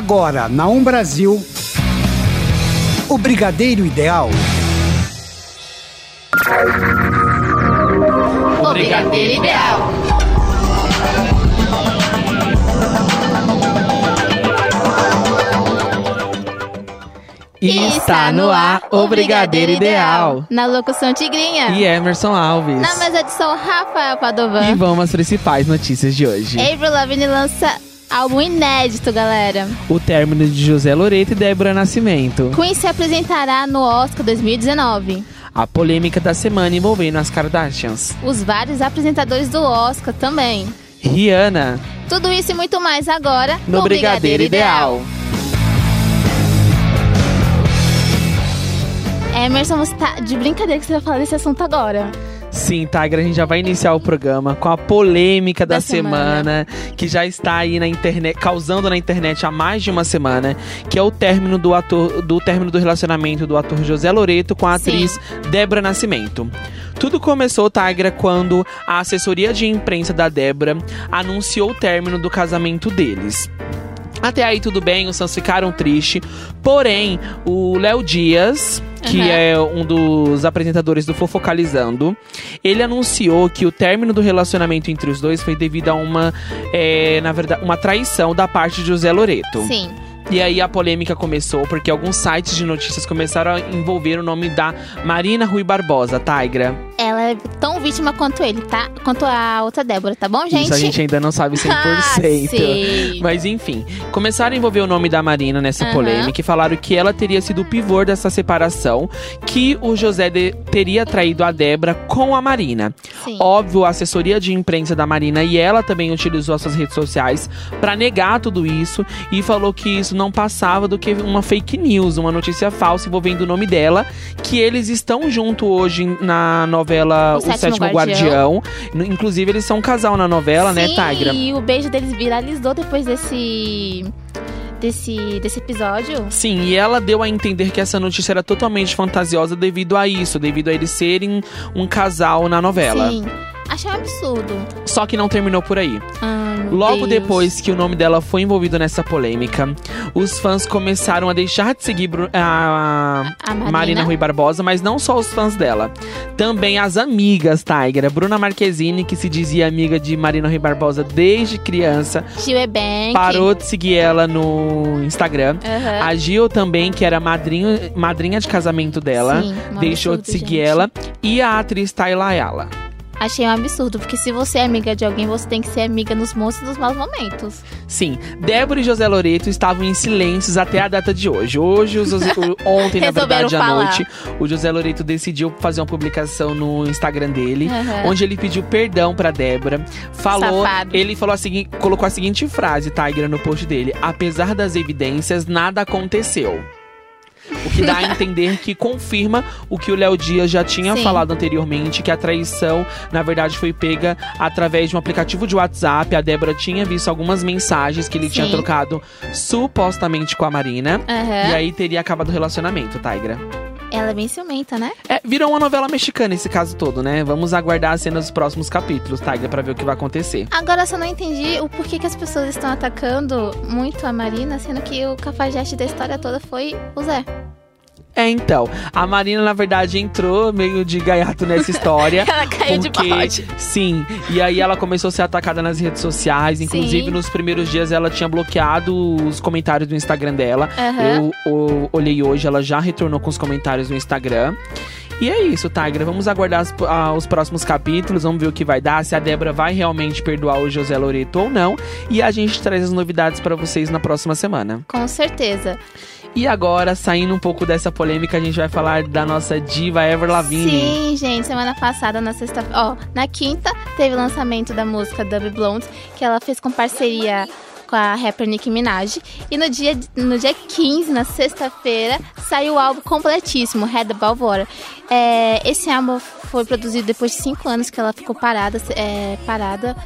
Agora, na Um Brasil, o Brigadeiro Ideal. O Brigadeiro Ideal. Está no ar o Brigadeiro Ideal. Na locução Tigrinha. E Emerson Alves. Na mais edição Rafael Padovan. E vamos às principais notícias de hoje. Avril Lavigne lança álbum inédito, galera. O término de José Loreto e Débora Nascimento. Queen se apresentará no Oscar 2019. A polêmica da semana envolvendo as Kardashians. Os vários apresentadores do Oscar também. Rihanna. Tudo isso e muito mais agora no, no Brigadeiro, Brigadeiro Ideal. Ideal. Emerson, você tá de brincadeira que você vai falar desse assunto agora. Sim, Tiger, a gente já vai iniciar o programa com a polêmica da, da semana, semana, que já está aí na internet, causando na internet há mais de uma semana, que é o término do ator, do término do relacionamento do ator José Loreto com a atriz. Débora Nascimento. Tudo começou, Tigra, quando a assessoria de imprensa da Débora anunciou o término do casamento deles. Até aí tudo bem, os fãs ficaram tristes. Porém, o Léo Dias, que uhum. é um dos apresentadores do Fofocalizando, ele anunciou que o término do relacionamento entre os dois foi devido a uma, é, na verdade, uma traição da parte de José Loreto. Sim. E aí a polêmica começou porque alguns sites de notícias começaram a envolver o nome da Marina Rui Barbosa, Tigra. Ela é tão vítima quanto ele, tá? Quanto a outra Débora, tá bom, gente? Isso a gente ainda não sabe 100%. ah. Mas enfim, começaram a envolver o nome da Marina nessa uhum. polêmica e falaram que ela teria sido o pivô dessa separação, que o José de, teria traído a Débora com a Marina. Sim. Óbvio, a assessoria de imprensa da Marina e ela também utilizou as suas redes sociais para negar tudo isso e falou que isso não passava do que uma fake news, uma notícia falsa envolvendo o nome dela, que eles estão junto hoje na novela O, Sétimo, Sétimo Guardião. Guardião. Inclusive, eles são um casal na novela, né, Sim, né, Tigra? E o beijo deles viralizou depois desse desse, desse episódio. Sim, e ela deu a entender que essa notícia era totalmente fantasiosa devido a isso, devido a eles serem um casal na novela. Sim. Achei um absurdo. Só que não terminou por aí. Ai, Logo Deus. depois que o nome dela foi envolvido nessa polêmica, os fãs começaram a deixar de seguir a, a Marina. Marina Rui Barbosa, mas não só os fãs dela. Também as amigas, Tiger. Bruna Marquezine, que se dizia amiga de Marina Rui Barbosa desde criança. Gil Ebank. Parou de seguir ela no Instagram. Uhum. A Gil também, que era madrinha, madrinha de casamento dela, Sim, deixou absurdo, de seguir gente. ela. E a atriz Tayla Ayala. Achei um absurdo, porque se você é amiga de alguém, você tem que ser amiga nos bons e nos maus momentos. Sim, Débora e José Loreto estavam em silêncios até a data de hoje. Hoje, os, ontem, na verdade, à noite, o José Loreto decidiu fazer uma publicação no Instagram dele, uhum. onde ele pediu perdão pra Débora. Falou, Safado. ele falou a seguinte, colocou a seguinte frase, Tiger, no post dele: apesar das evidências, nada aconteceu. O que dá a entender que confirma o que o Léo Dias já tinha Sim. falado anteriormente, que a traição, na verdade, foi pega através de um aplicativo de WhatsApp. A Débora tinha visto algumas mensagens que ele Sim. tinha trocado supostamente com a Marina. Uhum. E aí teria acabado o relacionamento, Tigra. Ela é bem ciumenta, né? É, virou uma novela mexicana esse caso todo, né? Vamos aguardar as cenas dos próximos capítulos, Tigra, pra ver o que vai acontecer. Agora eu só não entendi o porquê que as pessoas estão atacando muito a Marina, sendo que o cafajeste da história toda foi o Zé. É, então. A Marina, na verdade, entrou meio de gaiato nessa história. ela caiu de porque, bode. Sim. E aí ela começou a ser atacada nas redes sociais. Inclusive, Sim. nos primeiros dias ela tinha bloqueado os comentários do Instagram dela. Uhum. Eu, eu olhei hoje, ela já retornou com os comentários no Instagram. E é isso, Tigra. Vamos aguardar as- ah, os próximos capítulos, vamos ver o que vai dar, se a Débora vai realmente perdoar o José Loreto ou não. E a gente traz as novidades pra vocês na próxima semana. Com certeza. E agora, saindo um pouco dessa polêmica, a gente vai falar da nossa diva Ever Lavigne. Sim, gente, semana passada, na sexta, ó, na quinta, teve o lançamento da música Dub Blonde, que ela fez com parceria com a rapper Nicki Minaj. E no dia, no dia 15, na sexta-feira, saiu o álbum completíssimo, Above Water. É, esse álbum foi produzido depois de cinco anos que ela ficou parada, é, parada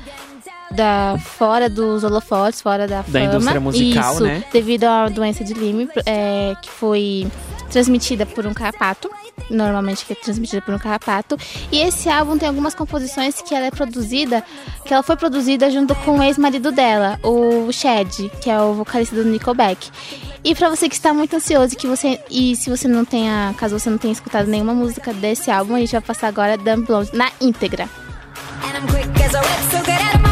da, fora dos holofotes, fora da fama. indústria musical, Isso, né? devido à doença de Lyme, é, que foi transmitida por um carrapato, normalmente que é transmitida por um carrapato. E esse álbum tem algumas composições que ela é produzida, que ela foi produzida junto com o ex-marido dela, o Chad, que é o vocalista do Nickelback. E para você que está muito ansioso que você e se você não tenha, caso você não tenha escutado nenhuma música desse álbum, a gente vai passar agora Dumb Blonde na íntegra. And I'm quick as a whip, so get out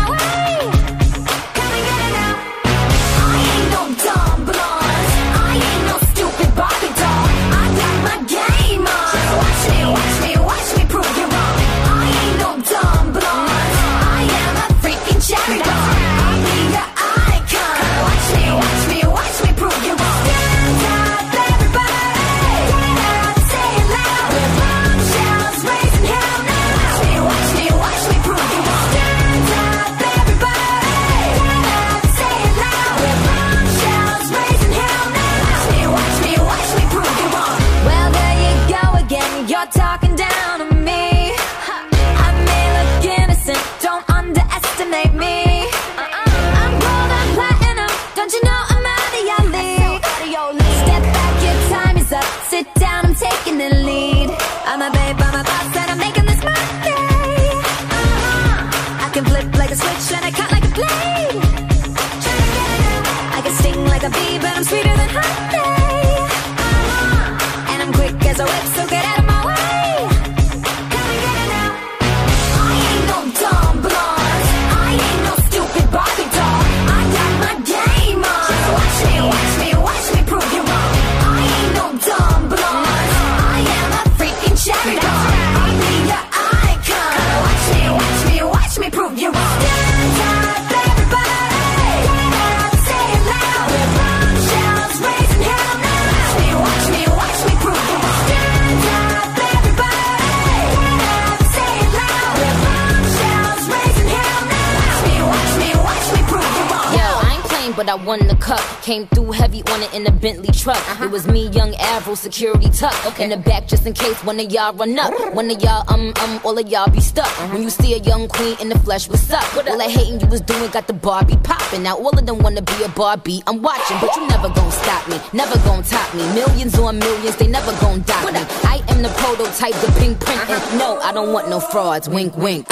Came through heavy on it in a Bentley truck. Uh-huh. It was me, young Avril, security tuck. Okay. In the back just in case one of y'all run up. One of y'all, um, um, all of y'all be stuck. Uh-huh. When you see a young queen in the flesh, what's up? What all that hating you was doing got the Barbie popping. Now all of them wanna be a Barbie. I'm watching, but you never gon' stop me. Never gon' top me. Millions on millions, they never gon' dock me. I am the prototype, the pink print. Uh-huh. No, I don't want no frauds. Wink, wink.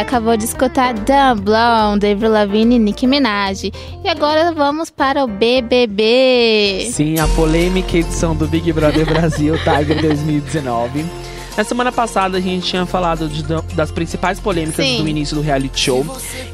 Acabou de escutar Dumb Blonde, Avril Lavigne e Nicki Minaj. E agora vamos para o BBB. Sim, a polêmica edição do Big Brother Brasil Tiger 2019. Na semana passada a gente tinha falado de, das principais polêmicas Sim. do início do reality show.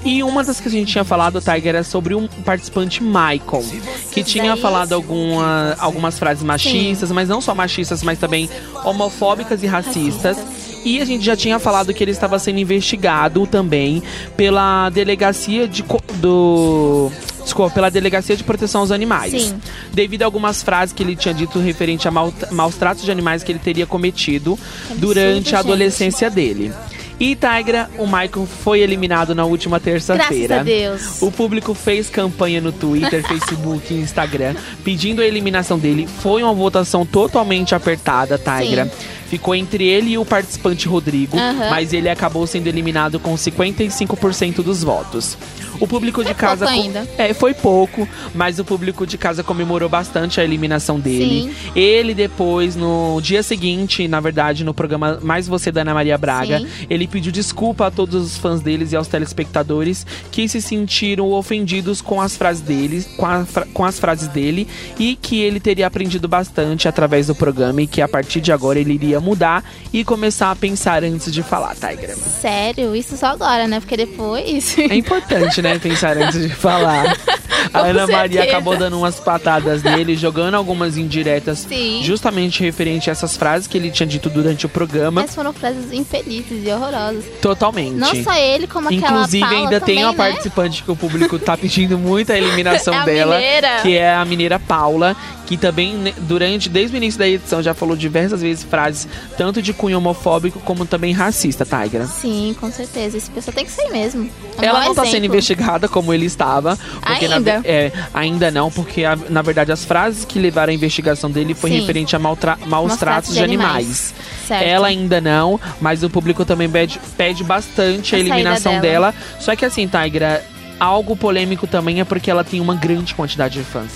E uma das que a gente tinha falado, Tiger, é sobre um participante, Michael, que tinha falado alguma, algumas frases machistas, Sim. mas não só machistas, mas também homofóbicas e racistas. racistas. E a gente já tinha falado que ele estava sendo investigado também pela delegacia de, do desculpa, pela Delegacia de Proteção aos Animais. Sim. Devido a algumas frases que ele tinha dito referente a maus tratos de animais que ele teria cometido durante a adolescência dele. E Tigra, o Michael foi eliminado na última terça-feira. Graças a Deus. O público fez campanha no Twitter, Facebook e Instagram pedindo a eliminação dele. Foi uma votação totalmente apertada, Tigra. Sim. Ficou entre ele e o participante Rodrigo, uhum. mas ele acabou sendo eliminado com 55% dos votos. O público de casa. Pouco ainda. É, foi pouco, mas o público de casa comemorou bastante a eliminação dele. Sim. Ele depois, no dia seguinte, na verdade, no programa Mais Você da Ana Maria Braga, Sim. ele pediu desculpa a todos os fãs deles e aos telespectadores que se sentiram ofendidos com as frases dele, com, a, com as frases dele, e que ele teria aprendido bastante através do programa e que a partir de agora ele iria mudar e começar a pensar antes de falar, Tiger. Sério? Isso só agora, né? Porque depois. É importante, né? Pensar antes de falar. a Ana Maria acabou dando umas patadas nele, jogando algumas indiretas, Sim. justamente referente a essas frases que ele tinha dito durante o programa. Mas foram frases infelizes e horrorosas. Totalmente. Não só ele, como aquela Inclusive, ainda também, tem uma né? participante que o público tá pedindo muito a eliminação É a dela. mineira. Que é a mineira Paula, que também, né, durante, desde o início da edição, já falou diversas vezes frases, tanto de cunho homofóbico como também racista, Tigra. Sim, com certeza. Esse pessoa tem que ser mesmo. Um Ela não tá sendo investigada como ele estava. Porque na Ainda? ve- é, ainda não, porque a- na verdade as frases que levaram à investigação dele foi Sim. referente a maus tratos de animais. Certo. Ela ainda não, mas o público também pede, pede bastante a, A eliminação dela. dela. Só que assim, Tigra, algo polêmico também é porque ela tem uma grande quantidade de fãs.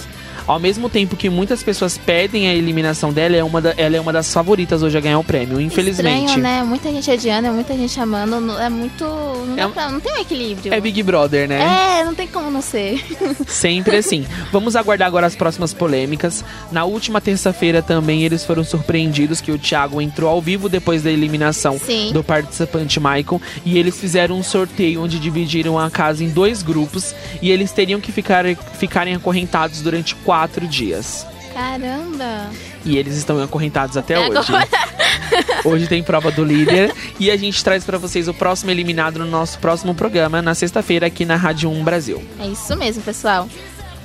Ao mesmo tempo que muitas pessoas pedem a eliminação dela, é uma da- ela é uma das favoritas hoje a ganhar o prêmio, infelizmente. Estranho, né? Muita gente odiando, muita gente amando. É muito. Não, É pra- não tem um equilíbrio. É Big Brother, né? É, não tem como não ser. Sempre assim. Vamos aguardar agora as próximas polêmicas. Na última terça-feira também eles foram surpreendidos que o Thiago entrou ao vivo depois da eliminação Sim. do participante Michael e eles fizeram um sorteio onde dividiram a casa em dois grupos e eles teriam que ficar, ficarem acorrentados durante quatro dias. Caramba. E eles estão acorrentados até Até hoje. Hoje tem prova do líder e a gente traz pra vocês o próximo eliminado no nosso próximo programa na sexta-feira aqui na Rádio 1 Brasil. É isso mesmo, pessoal.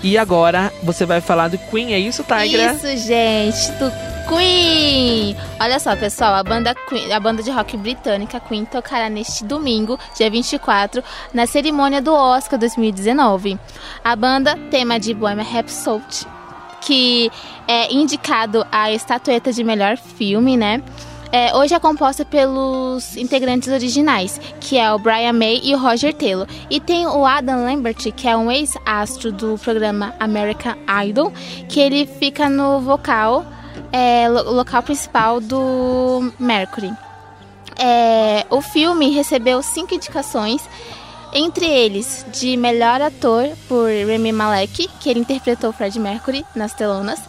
E agora você vai falar do Queen, é isso, Tigra? Isso, gente, do Queen! Olha só, pessoal, a banda, Queen- a banda de rock britânica Queen tocará neste domingo, dia 24, na cerimônia do Oscar 2019. A banda, tema de Bohemian Rhapsody, que é indicado à estatueta de melhor filme, né? É, hoje é composta pelos integrantes originais, que é o Brian May e o Roger Taylor. E tem o Adam Lambert, que é um ex-astro do programa American Idol, que ele fica no vocal, é, lo- local principal do Mercury. É, o filme recebeu cinco indicações, entre eles de melhor ator por Rami Malek, que ele interpretou Fred Mercury nas telonas.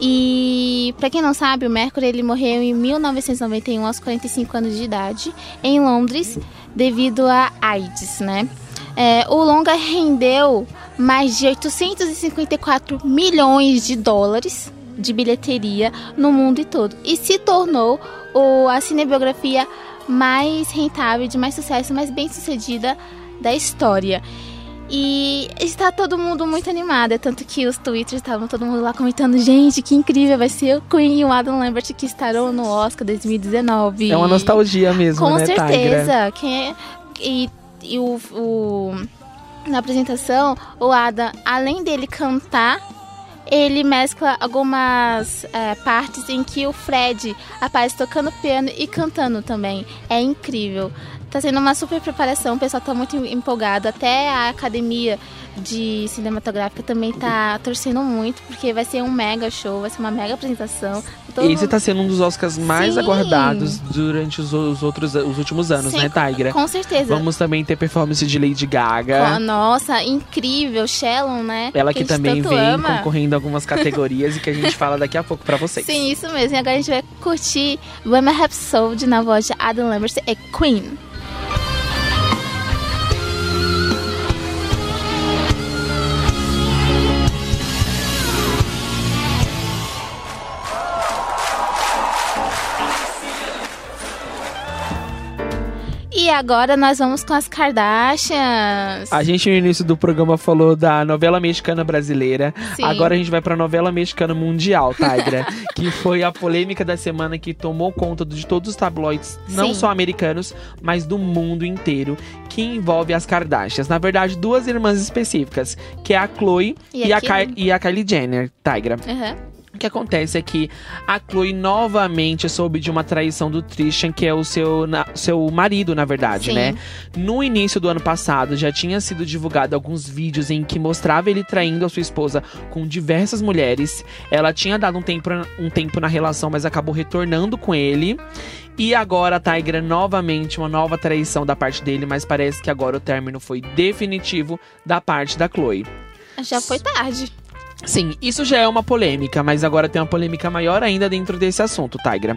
E pra quem não sabe, o Mercury ele morreu em 1991 aos 45 anos de idade em Londres devido a AIDS, né? É, o longa rendeu mais de 854 milhões de dólares de bilheteria no mundo todo e se tornou o, a cinebiografia mais rentável, de mais sucesso, mais bem sucedida da história. E está todo mundo muito animado, é tanto que os twitters estavam todo mundo lá comentando, gente, que incrível, vai ser o Queen e o Adam Lambert que estarão no Oscar 2019. É uma nostalgia mesmo, Com né, certeza. Quem é, e e o, o- na apresentação, o Adam, além dele cantar, ele mescla algumas é, partes em que o Fred aparece tocando piano e cantando também. É incrível. Tá sendo uma super preparação, o pessoal tá muito empolgado. Até a academia de cinematográfica também tá torcendo muito, porque vai ser um mega show, vai ser uma mega apresentação. Todo Esse tá sendo um dos Oscars mais Sim. aguardados durante os, os outros os últimos anos, Sim, né, Tigra? Com certeza. Vamos também ter performance de Lady Gaga. Nossa, incrível, Shellon, né? Ela que gente também vem ama. concorrendo a algumas categorias e que a gente fala daqui a pouco pra vocês. Sim, isso mesmo. E agora a gente vai curtir Bohemian Rhapsody na voz de Adam Lambert é Queen. Agora nós vamos com as Kardashians. A gente no início do programa falou da novela mexicana brasileira. Sim. Agora a gente vai pra novela mexicana mundial, Tigra. que foi a polêmica da semana que tomou conta de todos os tabloides, não Sim. só americanos, mas do mundo inteiro, que envolve as Kardashians. Na verdade, duas irmãs específicas, que é a Chloe E e, a e Kylie Jenner, Tigra. Aham. O que acontece é que a Chloe novamente soube de uma traição do Tristan, que é o seu, na- seu marido, na verdade, Sim. né? No início do ano passado, já tinha sido divulgado alguns vídeos em que mostrava ele traindo a sua esposa com diversas mulheres. Ela tinha dado um tempo, um tempo na relação, mas acabou retornando com ele. E agora, Tigra, novamente, uma nova traição da parte dele, mas parece que agora o término foi definitivo da parte da Chloe. Já foi tarde. Sim, isso já é uma polêmica, mas agora tem uma polêmica maior ainda dentro desse assunto, Tigra.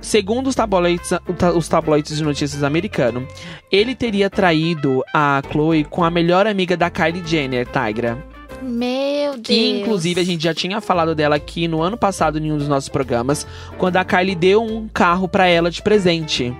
Segundo os tabloides, os tabloides de notícias americanos, ele teria traído a Chloe com a melhor amiga da Kylie Jenner, Tigra. Meu Deus. Que inclusive a gente já tinha falado dela aqui no ano passado em um dos nossos programas, quando a Kylie deu um carro para ela de presente.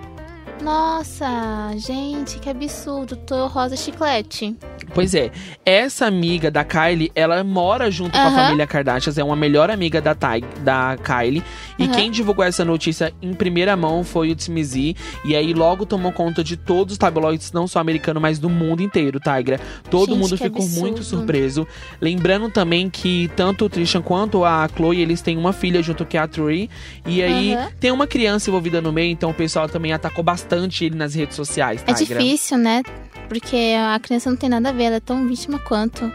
Nossa, gente, que absurdo. Tô rosa chiclete. Pois é, essa amiga da Kylie, ela mora junto com a família Kardashian, é uma melhor amiga da, Ty, da Kylie. E quem divulgou essa notícia em primeira mão foi o TMZ. E aí logo tomou conta de todos os tabloides, não só americano, mas do mundo inteiro, Tigra. Todo Gente, mundo ficou absurdo. muito surpreso. Lembrando também que tanto o Trishan quanto a Chloe, eles têm uma filha junto que a Tree. E aí tem uma criança envolvida no meio, então o pessoal também atacou bastante ele nas redes sociais, Tigra. É difícil, né? Porque a criança não tem nada a ver, ela é tão vítima quanto.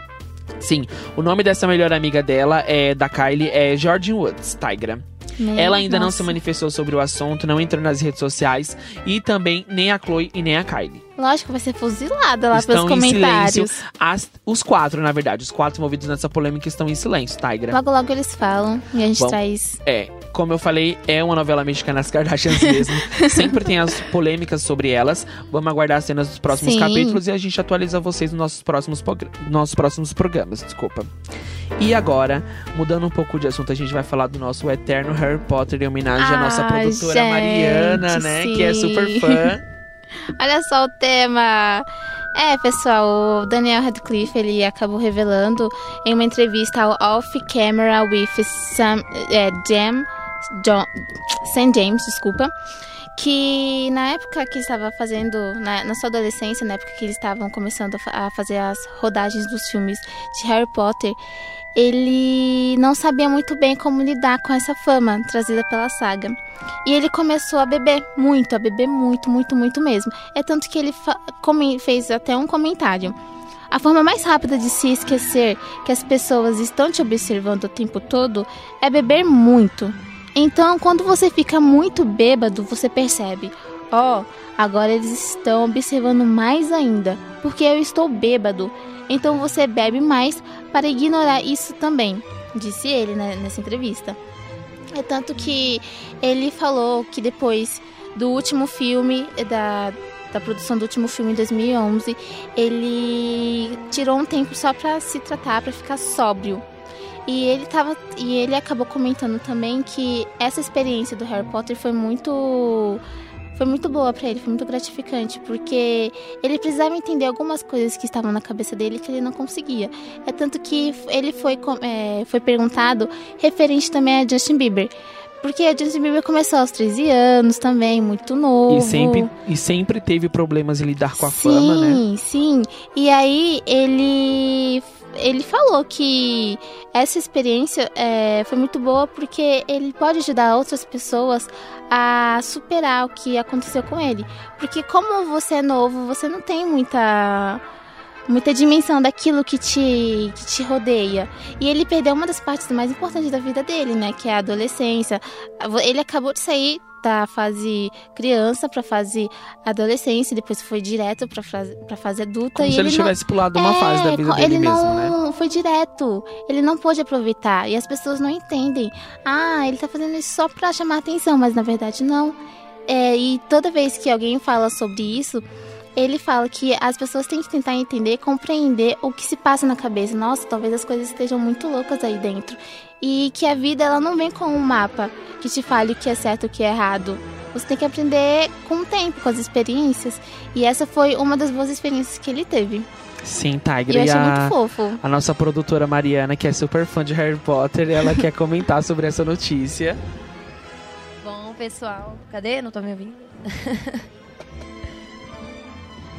Sim, o nome dessa melhor amiga dela é da Kylie é Jordan Woods, Tigra. Meu ela ainda nossa. não se manifestou sobre o assunto, não entrou nas redes sociais e também nem a Chloe e nem a Kylie. Lógico, vai ser fuzilada lá estão pelos comentários. As, os quatro, na verdade, os quatro envolvidos nessa polêmica estão em silêncio, Tigra. Logo, logo eles falam e a gente Bom, traz. É, como eu falei, é uma novela mexicana as Kardashians mesmo. Sempre tem as polêmicas sobre elas. Vamos aguardar as cenas dos próximos Sim. capítulos e a gente atualiza vocês nos nossos próximos, nossos próximos programas. Desculpa. E agora, mudando um pouco de assunto, a gente vai falar do nosso eterno Harry Potter em homenagem ah, à nossa produtora gente, Mariana, né? Sim. Que é super fã. Olha só o tema. É, pessoal, o Daniel Radcliffe ele acabou revelando em uma entrevista ao Off Camera with Sam é, Jam, John, Sam James, desculpa, que na época que estava fazendo, na, na, sua adolescência, na época que eles estavam começando a, fazer as rodagens dos filmes de Harry Potter, ele não sabia muito bem como lidar com essa fama trazida pela saga. E ele começou a beber muito, a beber muito, muito, muito mesmo. É tanto que ele fez até um comentário. A forma mais rápida de se esquecer que as pessoas estão te observando o tempo todo é beber muito. Então, quando você fica muito bêbado, você percebe: ó, oh, agora eles estão observando mais ainda, porque eu estou bêbado. Então você bebe mais para ignorar isso também, disse ele né, nessa entrevista. É tanto que ele falou que depois do último filme, da, da produção do último filme em 2011, ele tirou um tempo só para se tratar, para ficar sóbrio. E ele tava e ele acabou comentando também que essa experiência do Harry Potter foi muito foi muito boa para ele, foi muito gratificante, porque ele precisava entender algumas coisas que estavam na cabeça dele que ele não conseguia. É tanto que ele foi, é, foi perguntado referente também a Justin Bieber. Porque a Justin Bieber começou aos 13 anos também, muito novo. E sempre, e sempre teve problemas em lidar com a sim, fama, né? Sim, sim. E aí ele ele falou que essa experiência é, foi muito boa porque ele pode ajudar outras pessoas a superar o que aconteceu com ele. Porque como você é novo, você não tem muita muita dimensão daquilo que te, que te rodeia. E ele perdeu uma das partes mais importantes da vida dele, né? Que é a adolescência. Ele acabou de sair da fase criança para fase adolescência, depois foi direto para fase, pra fase adulta. Como e se ele, ele tivesse pulado uma é, fase da vida dele ele mesmo, não né? foi direto. Ele não pôde aproveitar. E as pessoas não entendem. Ah, ele tá fazendo isso só pra chamar atenção, mas na verdade não. É, e toda vez que alguém fala sobre isso, ele fala que as pessoas têm que tentar entender, compreender o que se passa na cabeça. Nossa, talvez as coisas estejam muito loucas aí dentro. E que a vida ela não vem com um mapa que te fale o que é certo e o que é errado. Você tem que aprender com o tempo, com as experiências. E essa foi uma das boas experiências que ele teve. Sim, Tiger. E eu achei a, muito fofo. A nossa produtora Mariana, que é super fã de Harry Potter, ela quer comentar sobre essa notícia. Bom, pessoal, cadê? Não tô me ouvindo?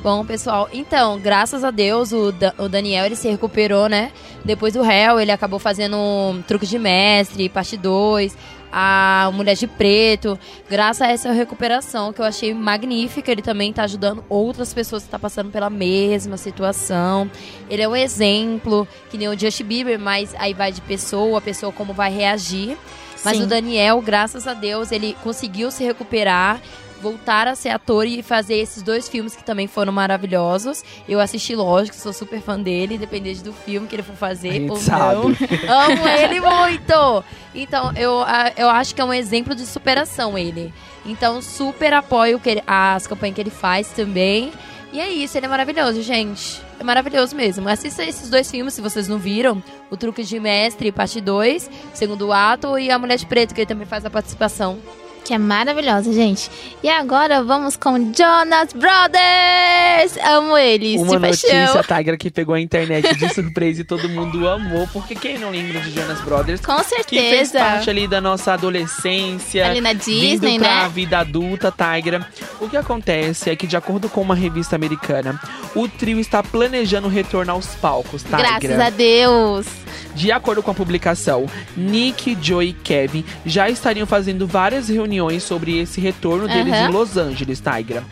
Bom, pessoal, então, graças a Deus, o, da o Daniel ele se recuperou, né? Depois do réu, ele acabou fazendo um truque de mestre, parte 2, a Mulher de Preto. Graças a essa recuperação que eu achei magnífica, ele também está ajudando outras pessoas que estão tá passando pela mesma situação. Ele é um exemplo, que nem o Justin Bieber, mas aí vai de pessoa, a pessoa como vai reagir. Mas Sim. o Daniel, graças a Deus, ele conseguiu se recuperar voltar a ser ator e fazer esses dois filmes que também foram maravilhosos. Eu assisti, lógico, sou super fã dele, independente do filme que ele for fazer ou sabe. não. Amo ele muito! Então, eu, eu acho que é um exemplo de superação ele. Então, super apoio que ele, as campanhas que ele faz também. E é isso, ele é maravilhoso, gente. É maravilhoso mesmo. Assista esses dois filmes, se vocês não viram. O Truque de Mestre, parte 2, segundo ato, e A Mulher de Preto, que ele também faz a participação que é maravilhosa, gente. E agora vamos com Jonas Brothers! Amo eles, Uma notícia, Tiger, que pegou a internet de surpresa e todo mundo amou, porque quem não lembra de Jonas Brothers? Com certeza. Que fez parte ali da nossa adolescência. Ali na Disney, vindo pra né? vida adulta, Tiger. O que acontece é que, de acordo com uma revista americana, o trio está planejando retornar aos palcos, Tiger. Graças a Deus! De acordo com a publicação, Nick, Joey e Kevin já estariam fazendo várias reuniões sobre esse retorno deles uhum. em Los Angeles, Tigra.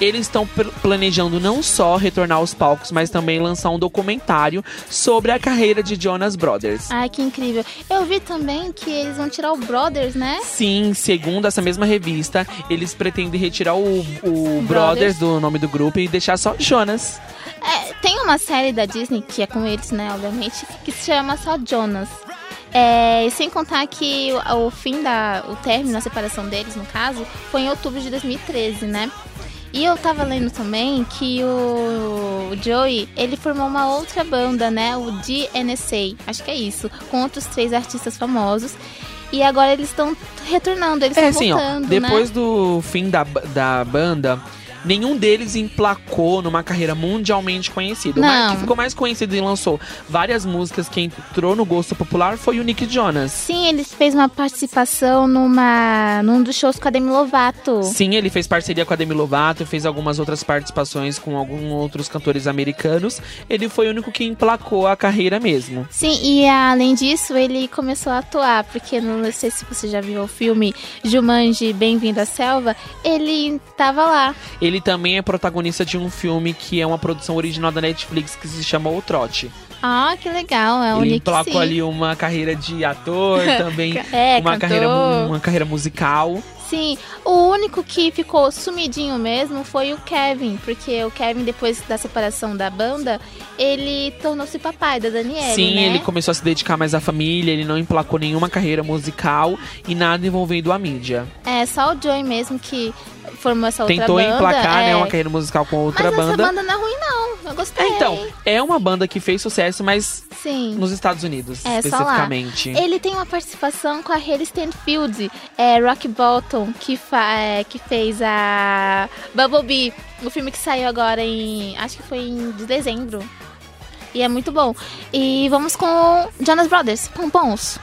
Eles estão planejando não só retornar aos palcos, mas também lançar um documentário sobre a carreira de Jonas Brothers. Ai, que incrível. Eu vi também que eles vão tirar o Brothers, né? Sim, segundo essa mesma revista, eles pretendem retirar o, o Brothers. Brothers do nome do grupo e deixar só Jonas. É, tem uma série da Disney, que é com eles, né, obviamente, que se chama só Jonas. É, sem contar que o, o, fim da. o término, a separação deles, no caso, foi em outubro de 2013, né? E eu tava lendo também que o, o Joey, ele formou uma outra banda, né? O DNSA, acho que é isso, com outros três artistas famosos. E agora eles estão retornando, eles estão é, assim, voltando, ó, depois né? do fim da, da banda, nenhum deles emplacou numa carreira mundialmente conhecida. Não. O mais, que ficou mais conhecido e lançou várias músicas que entrou no gosto popular foi o Nick Jonas. Sim, ele fez uma participação numa num dos shows com a Demi Lovato. Sim, ele fez parceria com a Demi Lovato, fez algumas outras participações com alguns outros cantores americanos. Ele foi o único que emplacou a carreira mesmo. Sim, e além disso, ele começou a atuar, porque não sei se você já viu o filme Jumanji Bem-vindo à Selva, ele estava lá. Ele ele também é protagonista de um filme que é uma produção original da Netflix que se chama O Trote. Ah, que legal. É ele emplacou ali uma carreira de ator, também é, uma, carreira, uma carreira musical. Sim, o único que ficou sumidinho mesmo foi o Kevin, porque o Kevin, depois da separação da banda, ele tornou-se papai da Daniela. Sim, né? ele começou a se dedicar mais à família, ele não emplacou nenhuma carreira musical e nada envolvendo a mídia. É, só o Joey mesmo que formou essa outra Tentou banda. Tentou emplacar, é... né, uma carreira musical com outra mas banda. Mas essa banda não é ruim, não. Eu gostei. É, então, é uma banda que fez sucesso, mas Sim. nos Estados Unidos, é, especificamente. Ele tem uma participação com a Haley Stanfield, é, Rock Bottom, que, é, que fez a Bumblebee, o filme que saiu agora em. Acho que foi em dezembro. E é muito bom. E vamos com Jonas Brothers, Pompons.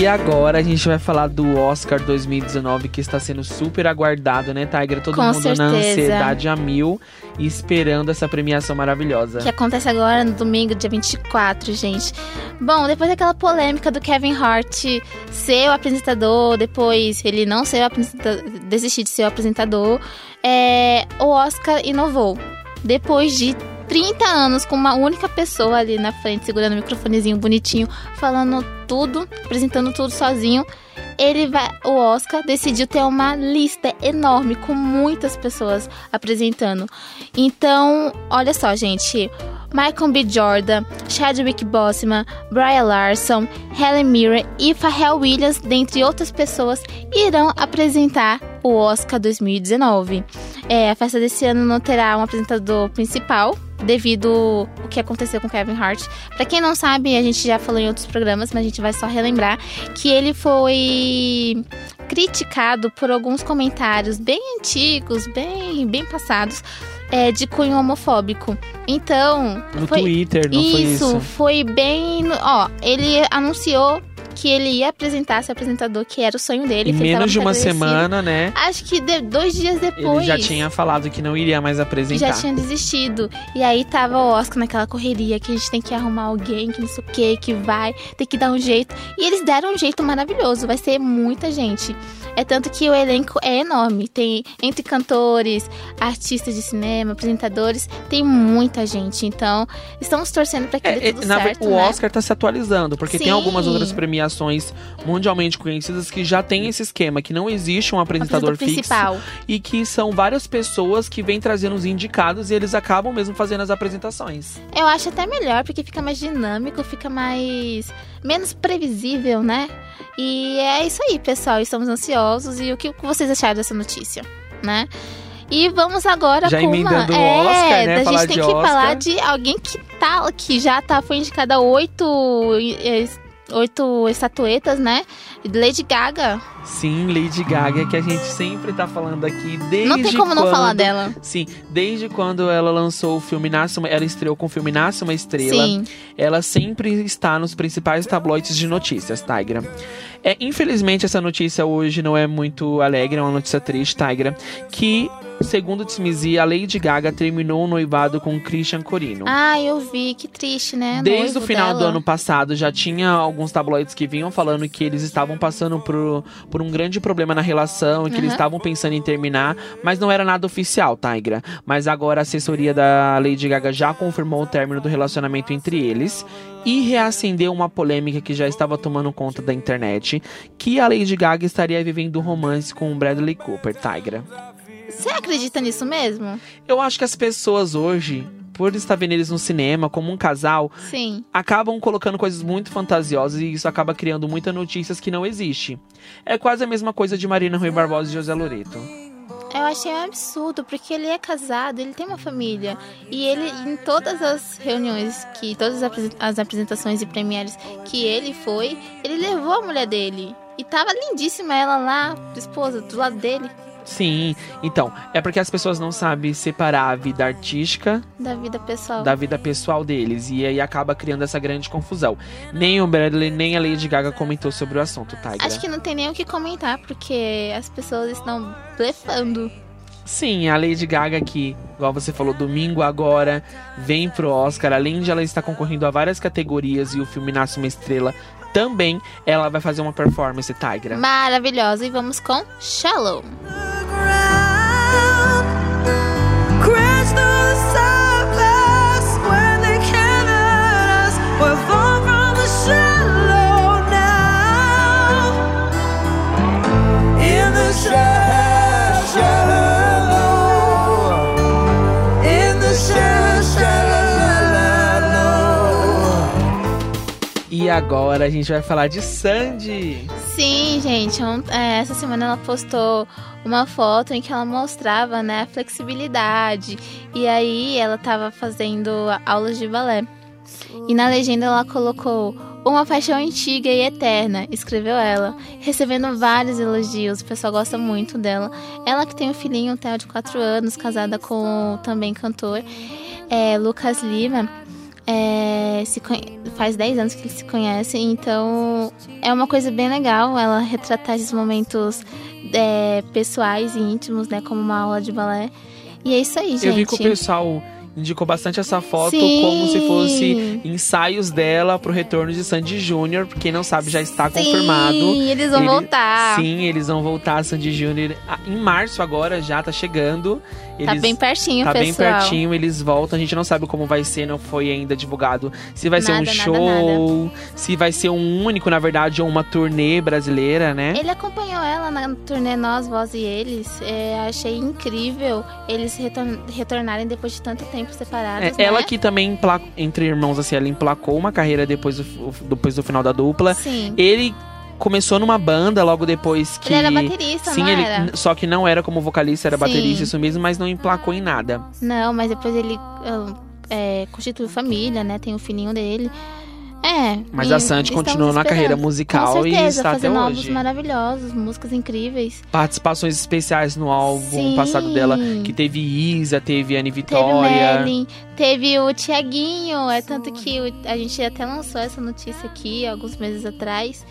E agora a gente vai falar do Oscar 2019 que está sendo super aguardado, né, Tiger? Todo Com mundo certeza. na ansiedade a mil e esperando essa premiação maravilhosa. Que acontece agora no domingo, dia 24, gente. Bom, depois daquela polêmica do Kevin Hart ser o apresentador, depois ele não ser o apresentador, desistir de ser o apresentador, é, o Oscar inovou. Depois de 30 anos com uma única pessoa ali na frente, segurando o microfonezinho bonitinho, falando tudo, apresentando tudo sozinho. Ele vai, o Oscar decidiu ter uma lista enorme com muitas pessoas apresentando. Então, olha só, gente. Michael B. Jordan, Chadwick Boseman, Brian Larson, Helen Mirren e Pharrell Williams, dentre outras pessoas, irão apresentar o Oscar 2019. É, a festa desse ano não terá um apresentador principal, devido o que aconteceu com Kevin Hart. Para quem não sabe, a gente já falou em outros programas, mas a gente vai só relembrar que ele foi criticado por alguns comentários bem antigos, bem, bem passados. É, de cunho homofóbico. Então. No foi, Twitter, não isso, foi isso? Foi bem. Ó, ele anunciou que ele ia apresentar esse apresentador, que era o sonho dele. Em menos de uma semana, né? Acho que de, dois dias depois. Ele já tinha falado que não iria mais apresentar. Já tinha desistido. E aí tava o Oscar naquela correria que a gente tem que arrumar alguém, que não sei o que, que vai, tem que dar um jeito. E eles deram um jeito maravilhoso. Vai ser muita gente. É tanto que o elenco é enorme. Tem entre cantores, artistas de cinema, apresentadores, tem muita gente. Então, estamos torcendo para que é, dê tudo na, certo. O né? Oscar tá se atualizando, porque Sim. tem algumas outras premiações premiações mundialmente conhecidas que já tem esse esquema, que não existe um apresentador fixo e que são várias pessoas que vêm trazendo os indicados e eles acabam mesmo fazendo as apresentações. Eu acho até melhor porque fica mais dinâmico, fica mais menos previsível, né? E é isso aí, pessoal. Estamos ansiosos e o que vocês acharam dessa notícia, né? E vamos agora já com uma. É, Oscar, né? a gente tem que Oscar. falar de alguém que tá, que já tá, foi indicada oito, oito estatuetas, né? Lady Gaga. Sim, Lady Gaga, que a gente sempre tá falando aqui desde Não tem como quando, não falar dela. Sim, desde quando ela lançou o filme Nasce uma, ela estreou com o filme Nasce uma Estrela. Sim. Ela sempre está nos principais tabloides de notícias, Tigra. É, infelizmente essa notícia hoje não é muito alegre, é uma notícia triste, Tigra, que Segundo Tsimizi, a Lady Gaga terminou o noivado com Christian Corino. Ah, eu vi, que triste, né? Desde o final dela. do ano passado, já tinha alguns tabloides que vinham falando que eles estavam passando por, por um grande problema na relação e que uhum. eles estavam pensando em terminar, mas não era nada oficial, Tigra. Mas agora a assessoria da Lady Gaga já confirmou o término do relacionamento entre eles e reacendeu uma polêmica que já estava tomando conta da internet, que a Lady Gaga estaria vivendo um romance com o Bradley Cooper, Tigra. Você acredita nisso mesmo? Eu acho que as pessoas hoje, por estar vendo eles no cinema como um casal, Sim. acabam colocando coisas muito fantasiosas e isso acaba criando muitas notícias que não existe. É quase a mesma coisa de Marina Rui Barbosa e José Loreto. Eu achei um absurdo, porque ele é casado, ele tem uma família. E ele, em todas as reuniões, que todas as apresentações e premieres que ele foi, ele levou a mulher dele. E tava lindíssima ela lá, esposa, do lado dele. Sim, então, é porque as pessoas não sabem separar a vida artística da vida pessoal. Da vida pessoal deles. E aí acaba criando essa grande confusão. Nem o Bradley, nem a Lady Gaga comentou sobre o assunto, tá? Acho que não tem nem o que comentar, porque as pessoas estão blefando. Sim, a Lady Gaga que, igual você falou, domingo agora vem pro Oscar. Além de ela estar concorrendo a várias categorias e o filme Nasce uma Estrela também, ela vai fazer uma performance, Tigra. Maravilhosa. E vamos com Shallow. Agora a gente vai falar de Sandy. Sim, gente. É, essa semana ela postou uma foto em que ela mostrava né, a flexibilidade. E aí ela estava fazendo aulas de balé. E na legenda ela colocou uma paixão antiga e eterna, escreveu ela, recebendo vários elogios, o pessoal gosta muito dela. Ela que tem um filhinho, um Theo de 4 anos, casada com também cantor é, Lucas Lima é, se faz 10 anos que eles se conhecem, então é uma coisa bem legal ela retratar esses momentos é, pessoais e íntimos, né, como uma aula de balé. E é isso aí, gente. Eu vi que o pessoal indicou bastante essa foto Sim. como se fosse ensaios dela pro retorno de Sandy Júnior. Quem não sabe já está Sim, confirmado. Sim, eles vão Ele, voltar. Sim, eles vão voltar. Sandy Júnior em março agora já tá chegando. Tá eles, tá bem pertinho, tá pessoal. Tá bem pertinho, eles voltam. A gente não sabe como vai ser, não foi ainda divulgado. Se vai nada, ser um show, nada. se vai ser um único, na verdade, ou uma turnê brasileira, né? Ele acompanhou ela na turnê Nós, Voz e Eles. É, achei incrível eles retornarem depois de tanto tempo separados. É, né? Ela que também, entre irmãos, assim, ela emplacou uma carreira depois do, depois do final da dupla. Sim. Ele começou numa banda logo depois que. Ele era baterista, Sim, ele. Era? Só que não era como vocalista, era Sim. baterista, isso mesmo, mas não emplacou em nada. Não, mas depois ele uh, é, constituiu família, né? Tem o filhinho dele. É. Mas a Sandy continuou na carreira musical Com certeza, e está fazendo até álbuns maravilhosos, músicas incríveis. Participações especiais no álbum Sim. passado dela, que teve Isa, teve Anne Vitória. Teve Melin, teve o Tiaguinho, é tanto que a gente até lançou essa notícia aqui alguns meses atrás.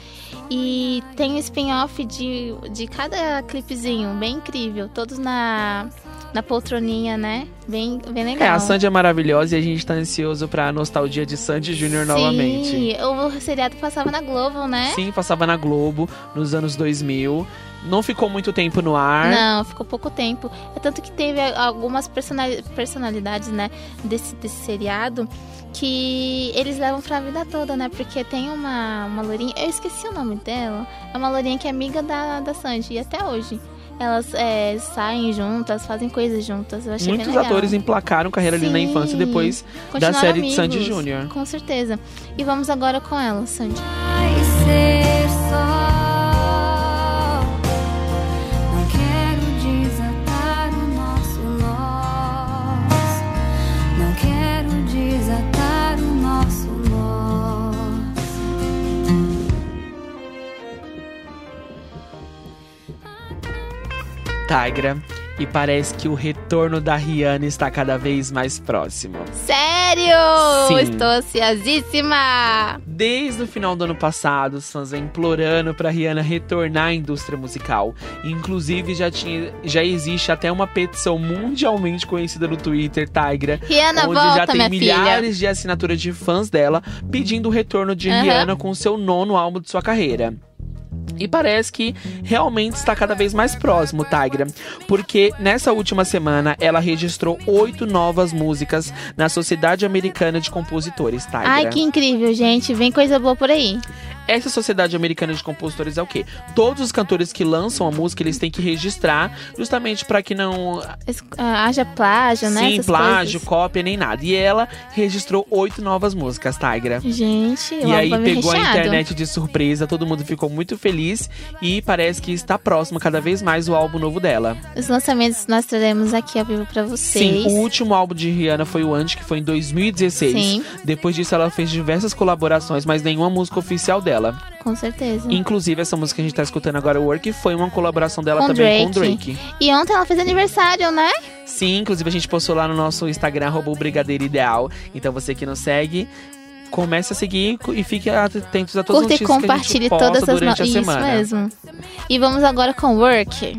E tem um spin-off de, de cada clipezinho, bem incrível, todos na na poltroninha, né? Bem, bem legal. É, a Sandy é maravilhosa e a gente tá ansioso pra nostalgia de Sandy Júnior novamente. Sim, o seriado passava na Globo, né? Sim, passava na Globo nos anos 2000. Não ficou muito tempo no ar. Não, ficou pouco tempo. É tanto que teve algumas personalidades, né, desse, desse seriado que eles levam pra vida toda, né? Porque tem uma, uma lourinha, eu esqueci o nome dela, é uma lourinha que é amiga da, da Sandy, e até hoje. Elas é, saem juntas, fazem coisas juntas. Eu achei Muitos atores emplacaram carreira Sim. ali na infância depois da série amigos, de Sandy Júnior. Com certeza. E vamos agora com ela, Sandy. Vai Tigra e parece que o retorno da Rihanna está cada vez mais próximo. Sério? Sim. Estou ansiosíssima! Desde o final do ano passado, os fãs vêm implorando para Rihanna retornar à indústria musical. Inclusive, já, tinha, já existe até uma petição mundialmente conhecida no Twitter, Tigra, Rihanna onde volta, já tem milhares filha. de assinaturas de fãs dela pedindo o retorno de uhum. Rihanna com seu nono álbum de sua carreira. E parece que realmente está cada vez mais próximo, Tigra. Porque nessa última semana ela registrou oito novas músicas na Sociedade Americana de Compositores, Tigra. Ai, que incrível, gente. Vem coisa boa por aí. Essa Sociedade Americana de Compositores é o quê? Todos os cantores que lançam a música, eles têm que registrar, justamente para que não ah, haja plágio, né? Sim, plágio, coisas. cópia, nem nada. E ela registrou oito novas músicas, Tigra. Gente, E aí pegou recheado. a internet de surpresa, todo mundo ficou muito feliz e parece que está próximo cada vez mais o álbum novo dela. Os lançamentos nós traremos aqui ao vivo para vocês. Sim, o último álbum de Rihanna foi o Antes, que foi em 2016. Sim. Depois disso ela fez diversas colaborações, mas nenhuma música oficial dela dela. Com certeza. Inclusive, essa música que a gente tá escutando agora, Work, foi uma colaboração dela com também Drake. com Drake. E ontem ela fez aniversário, né? Sim, inclusive a gente postou lá no nosso Instagram, arroba Brigadeiro Ideal. Então você que não segue, comece a seguir e fique atentos a todas Curta as notícias e compartilhe todas as durante no... a Isso semana. mesmo. E vamos agora com Work.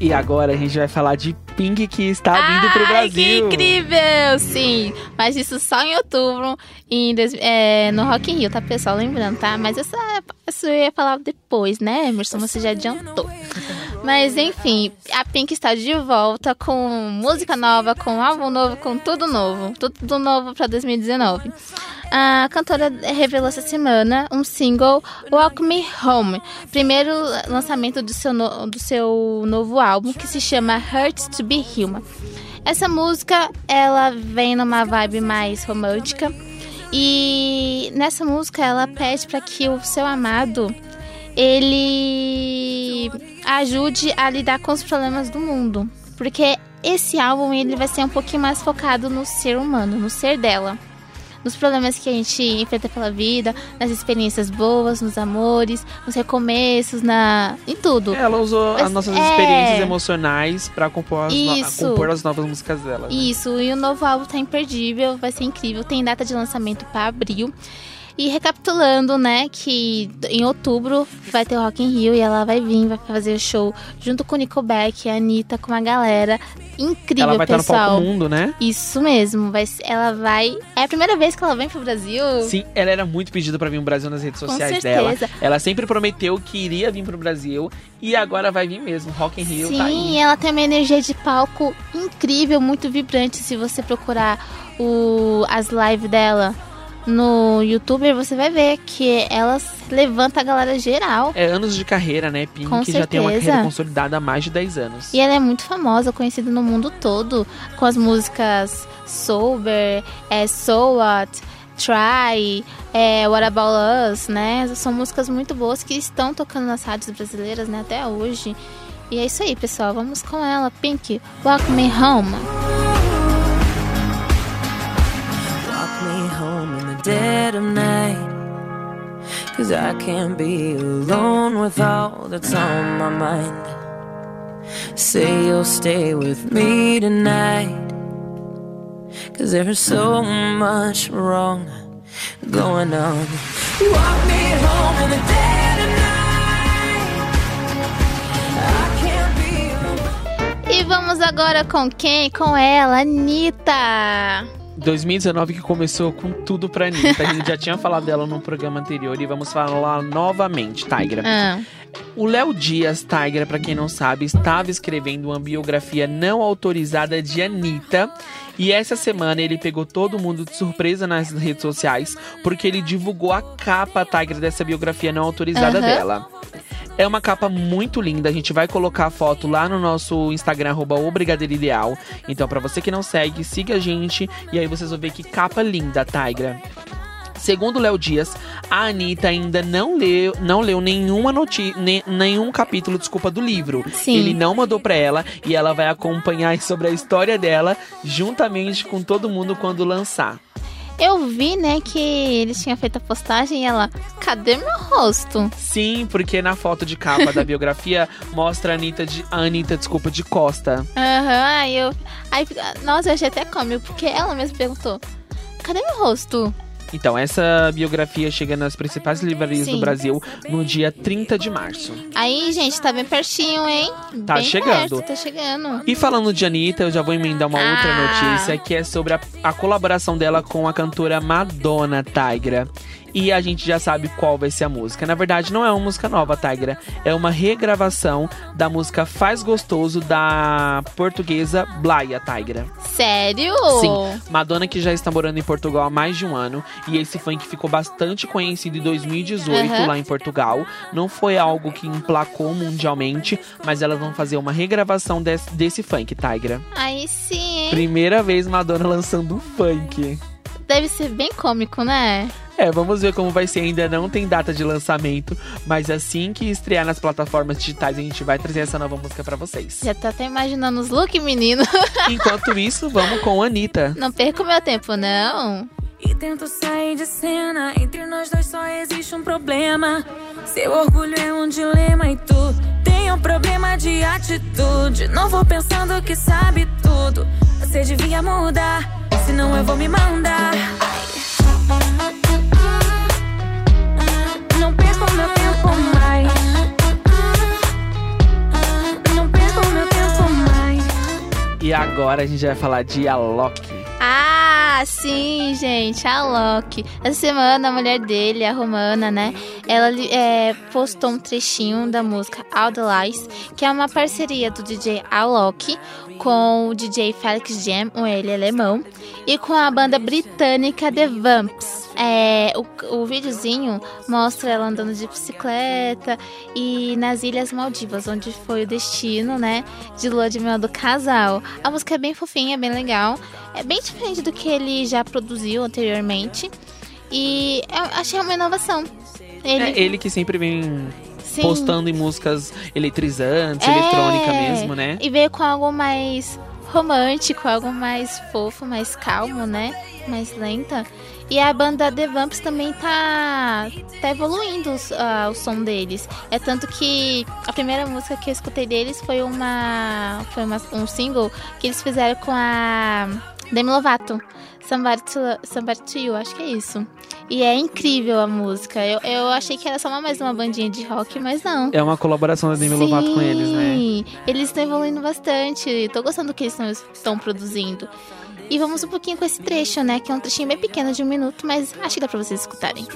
E agora a gente vai falar de Pink que está vindo Ai, pro Brasil. Que incrível! Sim, mas isso só em outubro em, é, no Rock in Rio, tá, pessoal? Lembrando, tá? Mas essa, essa eu ia falar depois, né, Emerson? Você já adiantou. Mas enfim, a Pink está de volta com música nova, com álbum novo, com tudo novo. Tudo novo para 2019. A cantora revelou essa semana um single, Walk Me Home, primeiro lançamento do seu, no, do seu novo álbum, que se chama Hurts to Be Human. Essa música, ela vem numa vibe mais romântica, e nessa música ela pede para que o seu amado ele ajude a lidar com os problemas do mundo, porque esse álbum ele vai ser um pouquinho mais focado no ser humano, no ser dela nos problemas que a gente enfrenta pela vida, nas experiências boas, nos amores, nos recomeços, na em tudo. Ela usou Mas, as nossas é... experiências emocionais para compor, as no... compor as novas músicas dela. Né? Isso, e o novo álbum tá imperdível, vai ser incrível, tem data de lançamento para abril. E recapitulando, né, que em outubro vai ter o Rock in Rio e ela vai vir, vai fazer o show junto com o Nickelback, a Anitta, com uma galera incrível, ela vai pessoal. Estar no palco mundo, né? Isso mesmo, vai, ela vai... É a primeira vez que ela vem pro Brasil. Sim, ela era muito pedida para vir pro Brasil nas redes sociais com dela. Ela sempre prometeu que iria vir pro Brasil e agora vai vir mesmo, Rock in Rio Sim, tá aí. ela tem uma energia de palco incrível, muito vibrante, se você procurar o, as lives dela no YouTube, você vai ver que ela levanta a galera geral. É anos de carreira, né? Pink Com já tem uma carreira consolidada há mais de 10 anos. E ela é muito famosa, conhecida no mundo todo, com as músicas Sober, é, So What, Try, é, What About Us, né? São músicas muito boas que estão tocando nas rádios brasileiras, né? Até hoje. E é isso aí, pessoal. Vamos com ela, Pink. Walk Me Home. Dead of night. Cause I can't be alone with all that's on my mind. Say you'll stay with me tonight. Cause there's so much wrong going on. Walk me home in the dead of night. E vamos agora com quem? Com ela, Anitta. 2019 que começou com tudo pra Anitta. A gente já tinha falado dela no programa anterior e vamos falar novamente, Tigra. Ah. O Léo Dias, Tigra, para quem não sabe, estava escrevendo uma biografia não autorizada de Anitta. E essa semana ele pegou todo mundo de surpresa nas redes sociais, porque ele divulgou a capa, Tigra, dessa biografia não autorizada uhum. dela. É uma capa muito linda. A gente vai colocar a foto lá no nosso Instagram, arroba Ideal. Então, para você que não segue, siga a gente. E aí vocês vão ver que capa linda, Tigra. Segundo Léo Dias, a Anitta ainda não leu, não leu nenhuma notícia, nenhum capítulo, desculpa, do livro. Sim. Ele não mandou para ela e ela vai acompanhar sobre a história dela juntamente com todo mundo quando lançar. Eu vi, né, que eles tinham feito a postagem e ela, cadê meu rosto? Sim, porque na foto de capa da biografia mostra a Anitta, de, a Anitta, desculpa, de costa. Aham, uhum, aí eu. Aí, nossa, eu achei até cômico, porque ela mesma perguntou: cadê meu rosto? Então, essa biografia chega nas principais livrarias Sim. do Brasil no dia 30 de março. Aí, gente, tá bem pertinho, hein? Tá bem chegando. Perto, tá chegando. E falando de Anitta, eu já vou emendar uma ah. outra notícia que é sobre a, a colaboração dela com a cantora Madonna Tigra e a gente já sabe qual vai ser a música. Na verdade, não é uma música nova, Tigra. É uma regravação da música Faz Gostoso da portuguesa Blaia Tigra. Sério? Sim. Madonna que já está morando em Portugal há mais de um ano e esse funk ficou bastante conhecido em 2018 uhum. lá em Portugal. Não foi algo que emplacou mundialmente, mas elas vão fazer uma regravação desse, desse funk, Tigra. Aí sim. Primeira vez Madonna lançando um funk. Deve ser bem cômico, né? É, vamos ver como vai ser. Ainda não tem data de lançamento, mas assim que estrear nas plataformas digitais, a gente vai trazer essa nova música para vocês. Já tá até imaginando os look, menino. Enquanto isso, vamos com a Anitta. Não perca o meu tempo, não. E tento sair de cena, entre nós dois só existe um problema. Seu orgulho é um dilema e tu tem um problema de atitude. Não vou pensando que sabe tudo. Você devia mudar, senão eu vou me mandar. E agora a gente vai falar de Alok. Ah, sim, gente, a Loki. Essa semana a mulher dele, a Romana, né? Ela é, postou um trechinho da música All the Lies, que é uma parceria do DJ Alok com o DJ Felix Jam, um ele alemão, e com a banda britânica The Vamps. É, o, o videozinho mostra ela andando de bicicleta e nas Ilhas Maldivas, onde foi o destino, né, de lua de mel do casal. A música é bem fofinha, bem legal. É bem diferente do que ele já produziu anteriormente. E eu achei uma inovação. Ele, é ele que sempre vem Sim. postando em músicas eletrizantes, é, eletrônica mesmo, né? E veio com algo mais romântico, algo mais fofo, mais calmo, né? Mais lenta. E a banda The Vamps também tá, tá evoluindo uh, o som deles. É tanto que a primeira música que eu escutei deles foi uma foi uma, um single que eles fizeram com a Demi Lovato. You, acho que é isso. E é incrível a música. Eu, eu achei que era só uma, mais uma bandinha de rock, mas não. É uma colaboração da Demi Sim, Lovato com eles, né? Eles estão evoluindo bastante. Tô gostando do que eles estão produzindo. E vamos um pouquinho com esse trecho, né? Que é um trechinho bem pequeno de um minuto, mas acho que dá pra vocês escutarem.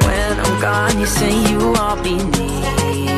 When I'm gone, you say you won't be near.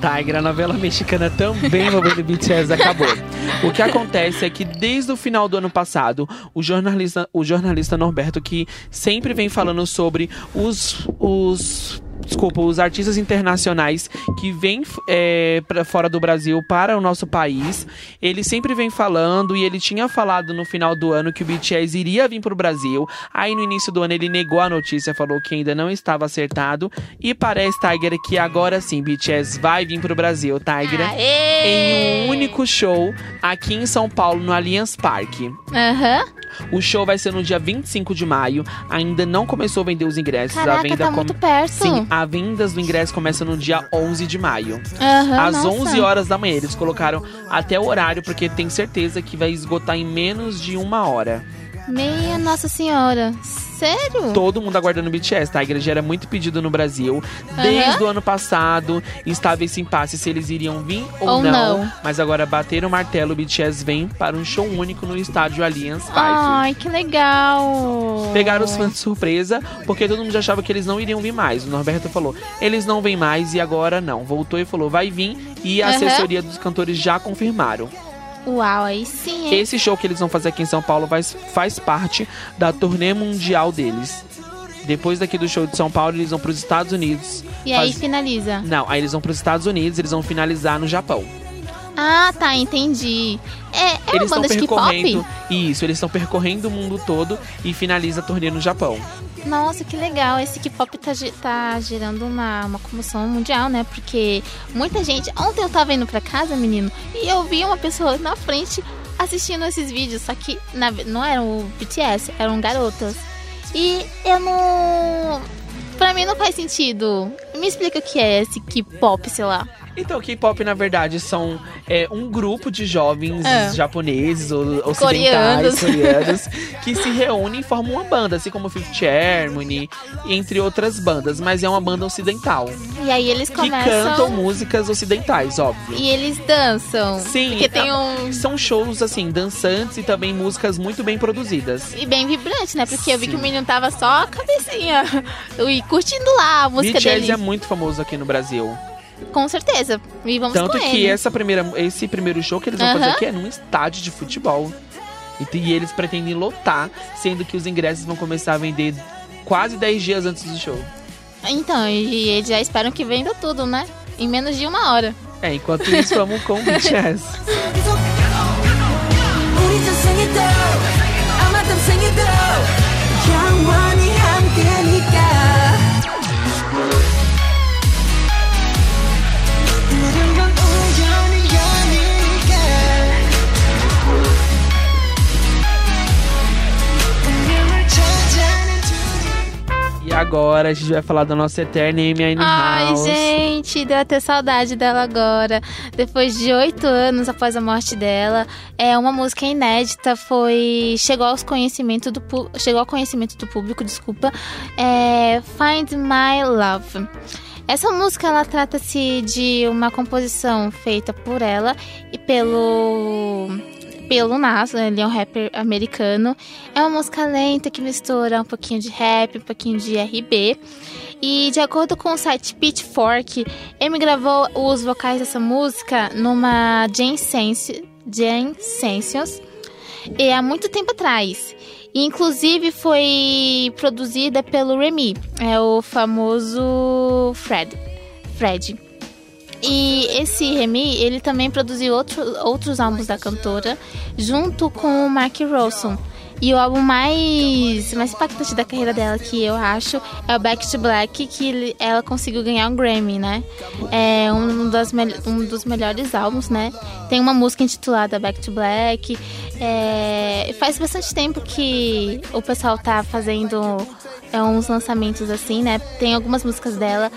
Tiger, a novela mexicana também envolvendo BTS acabou. O que acontece é que desde o final do ano passado, o jornalista, o jornalista Norberto, que sempre vem falando sobre os, os desculpa, os artistas internacionais que vêm é, para fora do Brasil para o nosso país. Ele sempre vem falando e ele tinha falado no final do ano que o BTS iria vir para o Brasil. Aí no início do ano ele negou a notícia, falou que ainda não estava acertado. E parece, Tiger, que agora sim, BTS vai vir para o Brasil, Tiger, Aê! em um único show aqui em São Paulo, no Allianz Parque. Aham. O show vai ser no dia 25 de maio. Ainda não começou a vender os ingressos. a Caraca, venda tá com- muito perto. Sim, a venda do ingresso começa no dia 11 de maio. Aham, Às nossa. 11 horas da manhã. Eles colocaram até o horário, porque tem certeza que vai esgotar em menos de uma hora. Meia Nossa Senhora. Sério? Todo mundo aguardando o BTS, tá? A igreja era muito pedido no Brasil. Desde o ano passado, estava esse impasse se eles iriam vir ou, Ou não. Mas agora bateram o martelo, o BTS vem para um show único no estádio Allianz Parque. Ai, que legal. Pegaram os fãs de surpresa, porque todo mundo já achava que eles não iriam vir mais. O Norberto falou, eles não vêm mais e agora não. Voltou e falou, vai vir. E a Aham. assessoria dos cantores já confirmaram. Uau, aí sim, hein? Esse show que eles vão fazer aqui em São Paulo faz, faz parte da turnê mundial deles. Depois daqui do show de São Paulo, eles vão para os Estados Unidos. E aí faz- finaliza. Não, aí eles vão para os Estados Unidos, eles vão finalizar no Japão. Ah, tá, entendi. É, é uma eles banda de percorrendo. K-pop? Isso, eles estão percorrendo o mundo todo e finaliza a turnê no Japão. Nossa, que legal. Esse K-pop tá, tá gerando uma, uma comoção mundial, né? Porque muita gente. Ontem eu tava indo pra casa, menino, e eu vi uma pessoa na frente assistindo esses vídeos. Só que na não eram o BTS, eram garotas. E eu não. Pra mim não faz sentido. Me explica o que é esse K-pop, sei lá. Então, o K-pop, na verdade, são é, um grupo de jovens É. japoneses ou ocidentais, Coreanos. coreanos, que se reúnem e formam uma banda, assim como Fifth Harmony, entre outras bandas. Mas é uma banda ocidental, E aí eles que começam. cantam músicas ocidentais, óbvio. E eles dançam. Sim, Porque tem tá- um. São shows, assim, dançantes e também músicas muito bem produzidas. E bem vibrante, né? Porque eu vi Sim. que o menino tava só a cabecinha. E curtindo lá a música BTS dele. é muito famoso aqui no Brasil. Com certeza. E vamos Tanto com que ele. essa primeira, esse primeiro show que eles vão Aham. fazer aqui é num estádio de futebol. E, e eles pretendem lotar, sendo que os ingressos vão começar a vender quase 10 dias antes do show. Então, e eles já esperam que venda tudo, né? Em menos de uma hora. É, enquanto isso, vamos com o BTS. E agora a gente vai falar da nossa eterna Amy Ai, House. gente, deu até saudade dela agora. Depois de oito anos após a morte dela, é uma música inédita, foi chegou aos conhecimento do chegou ao conhecimento do público, desculpa. É Find My Love. Essa música ela trata-se de uma composição feita por ela e pelo pelo Nas, ele é um rapper americano. É uma música lenta que mistura um pouquinho de rap, um pouquinho de RB. E de acordo com o site Pitchfork, Amy gravou os vocais dessa música numa Jane, Sensi, Jane Sessions e há muito tempo atrás. E, inclusive foi produzida pelo Remy, é o famoso Fred. Fred. E esse Remy, ele também produziu outro, outros álbuns da cantora, junto com o Mark Ronson. E o álbum mais, mais impactante da carreira dela, que eu acho, é o Back to Black, que ela conseguiu ganhar um Grammy, né? É um, das um dos melhores álbuns, né? Tem uma música intitulada Back to Black. É, faz bastante tempo que o pessoal tá fazendo é, uns lançamentos assim, né? Tem algumas músicas dela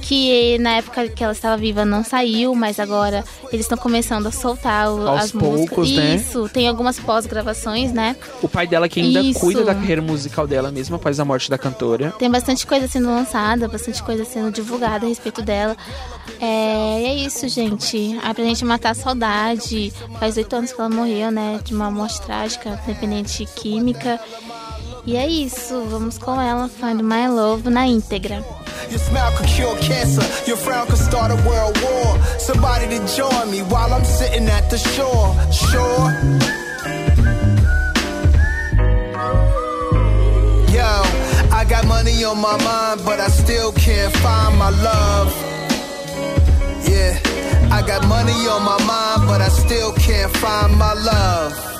que na época que ela estava viva não saiu, mas agora eles estão começando a soltar o- Aos as músicas. poucos, né? Isso, tem algumas pós-gravações, né? O pai dela que ainda Isso. cuida da carreira musical dela mesmo após a morte da cantora. Tem bastante coisa sendo lançada, bastante coisa sendo divulgada a respeito dela. É, é isso, gente. É pra gente matar a saudade. Faz oito anos que ela morreu, né? De uma morte trágica, dependente química. E é isso, vamos com ela, Find My Love na íntegra. Your smile could cure cancer. Your frown could start a world war. Somebody to join me while I'm sitting at the shore. Shore. Yo, I got money on my mind, but I still can't find my love. Yeah, I got money on my mind, but I still can't find my love.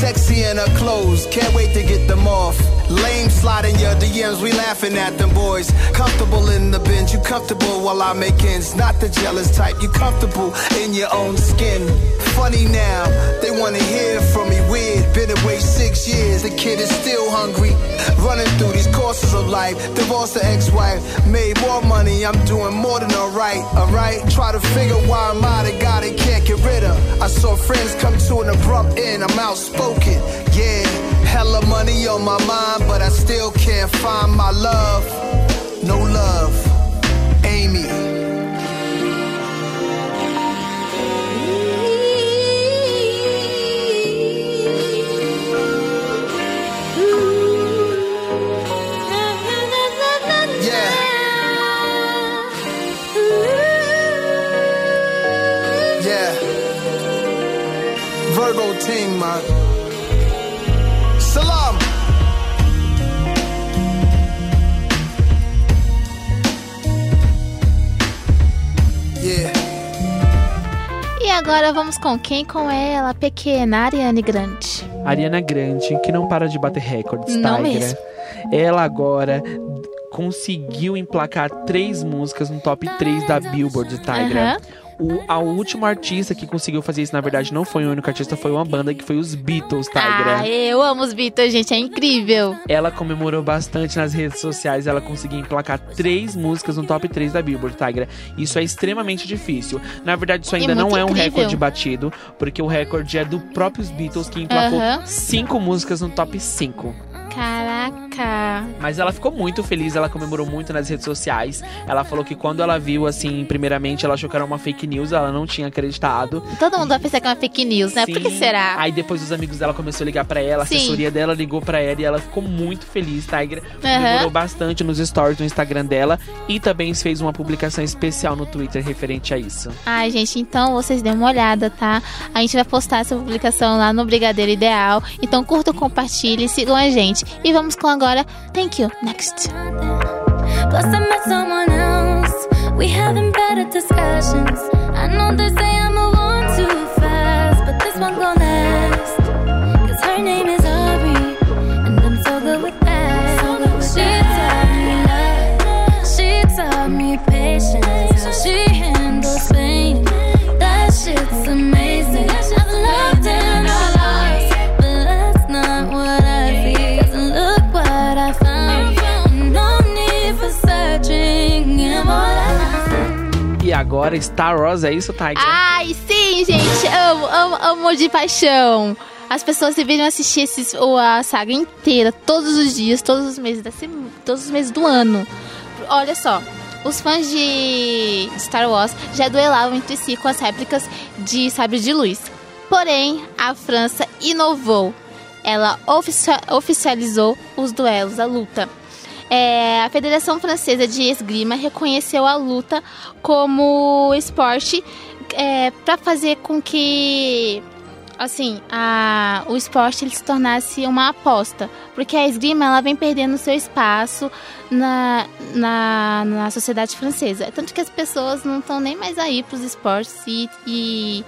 Sexy in her clothes, can't wait to get them off. Lame sliding your DMs, we laughing at them boys. Comfortable in the binge, you comfortable while I make ends. Not the jealous type, you comfortable in your own skin. Funny now, they wanna hear from me. Been away six years, the kid is still hungry. Running through these courses of life, divorced the ex-wife, made more money, I'm doing more than alright, alright. Try to figure why I'm out of God and can't get rid of. I saw friends come to an abrupt end, I'm outspoken, yeah. Hella money on my mind, but I still can't find my love. No love, Amy. Virgo team, man. Salam. Yeah. E agora vamos com quem? Com ela, pequena Ariane Grande. Ariana Grande, que não para de bater recordes, Não Tigra. mesmo. Ela agora conseguiu emplacar três músicas no top 3 da Billboard, Tigra. Aham. O a último artista que conseguiu fazer isso, na verdade, não foi o único artista, foi uma banda que foi os Beatles, Tigra. Ah, eu amo os Beatles, gente, é incrível. Ela comemorou bastante nas redes sociais, ela conseguiu emplacar três músicas no top 3 da Billboard, Tigra. Isso é extremamente difícil. Na verdade, isso ainda muito não é um recorde batido, porque o recorde é do próprios Beatles, que emplacou cinco músicas no top 5. Caraca. Mas ela ficou muito feliz, ela comemorou muito nas redes sociais. Ela falou que quando ela viu, assim, primeiramente, ela achou que era uma fake news, ela não tinha acreditado. Todo mundo vai pensar que é uma fake news, né? Por que Sim. será? Aí depois os amigos dela começaram a ligar pra ela, a Sim. assessoria dela ligou pra ela e ela ficou muito feliz, Tiger. Aham. Comemorou bastante nos stories do Instagram dela e também fez uma publicação especial no Twitter referente a isso. Ai, gente, então vocês dêem uma olhada, tá? A gente vai postar essa publicação lá no Brigadeiro Ideal. Então curtam, compartilhem, sigam a gente. E vamos com agora Thank You Next. Plus, I met someone else. We having better discussions. I know they say I move agora Star Wars, é isso, Tiger? Ai, sim, gente, amo, amo, amo de paixão. As pessoas deveriam assistir esses, ou a saga inteira, todos os dias, todos os meses da sema- todos os meses do ano. Olha só, os fãs de Star Wars já duelavam entre si com as réplicas de Sabre de Luz. Porém, a França inovou. Ela oficia- oficializou os duelos, a luta. É, a Federação Francesa de Esgrima reconheceu a luta como esporte para fazer com que assim a, o esporte ele se tornasse uma aposta. Porque a esgrima ela vem perdendo seu espaço na, na, na sociedade francesa. É tanto que as pessoas não estão nem mais aí para os esportes e, e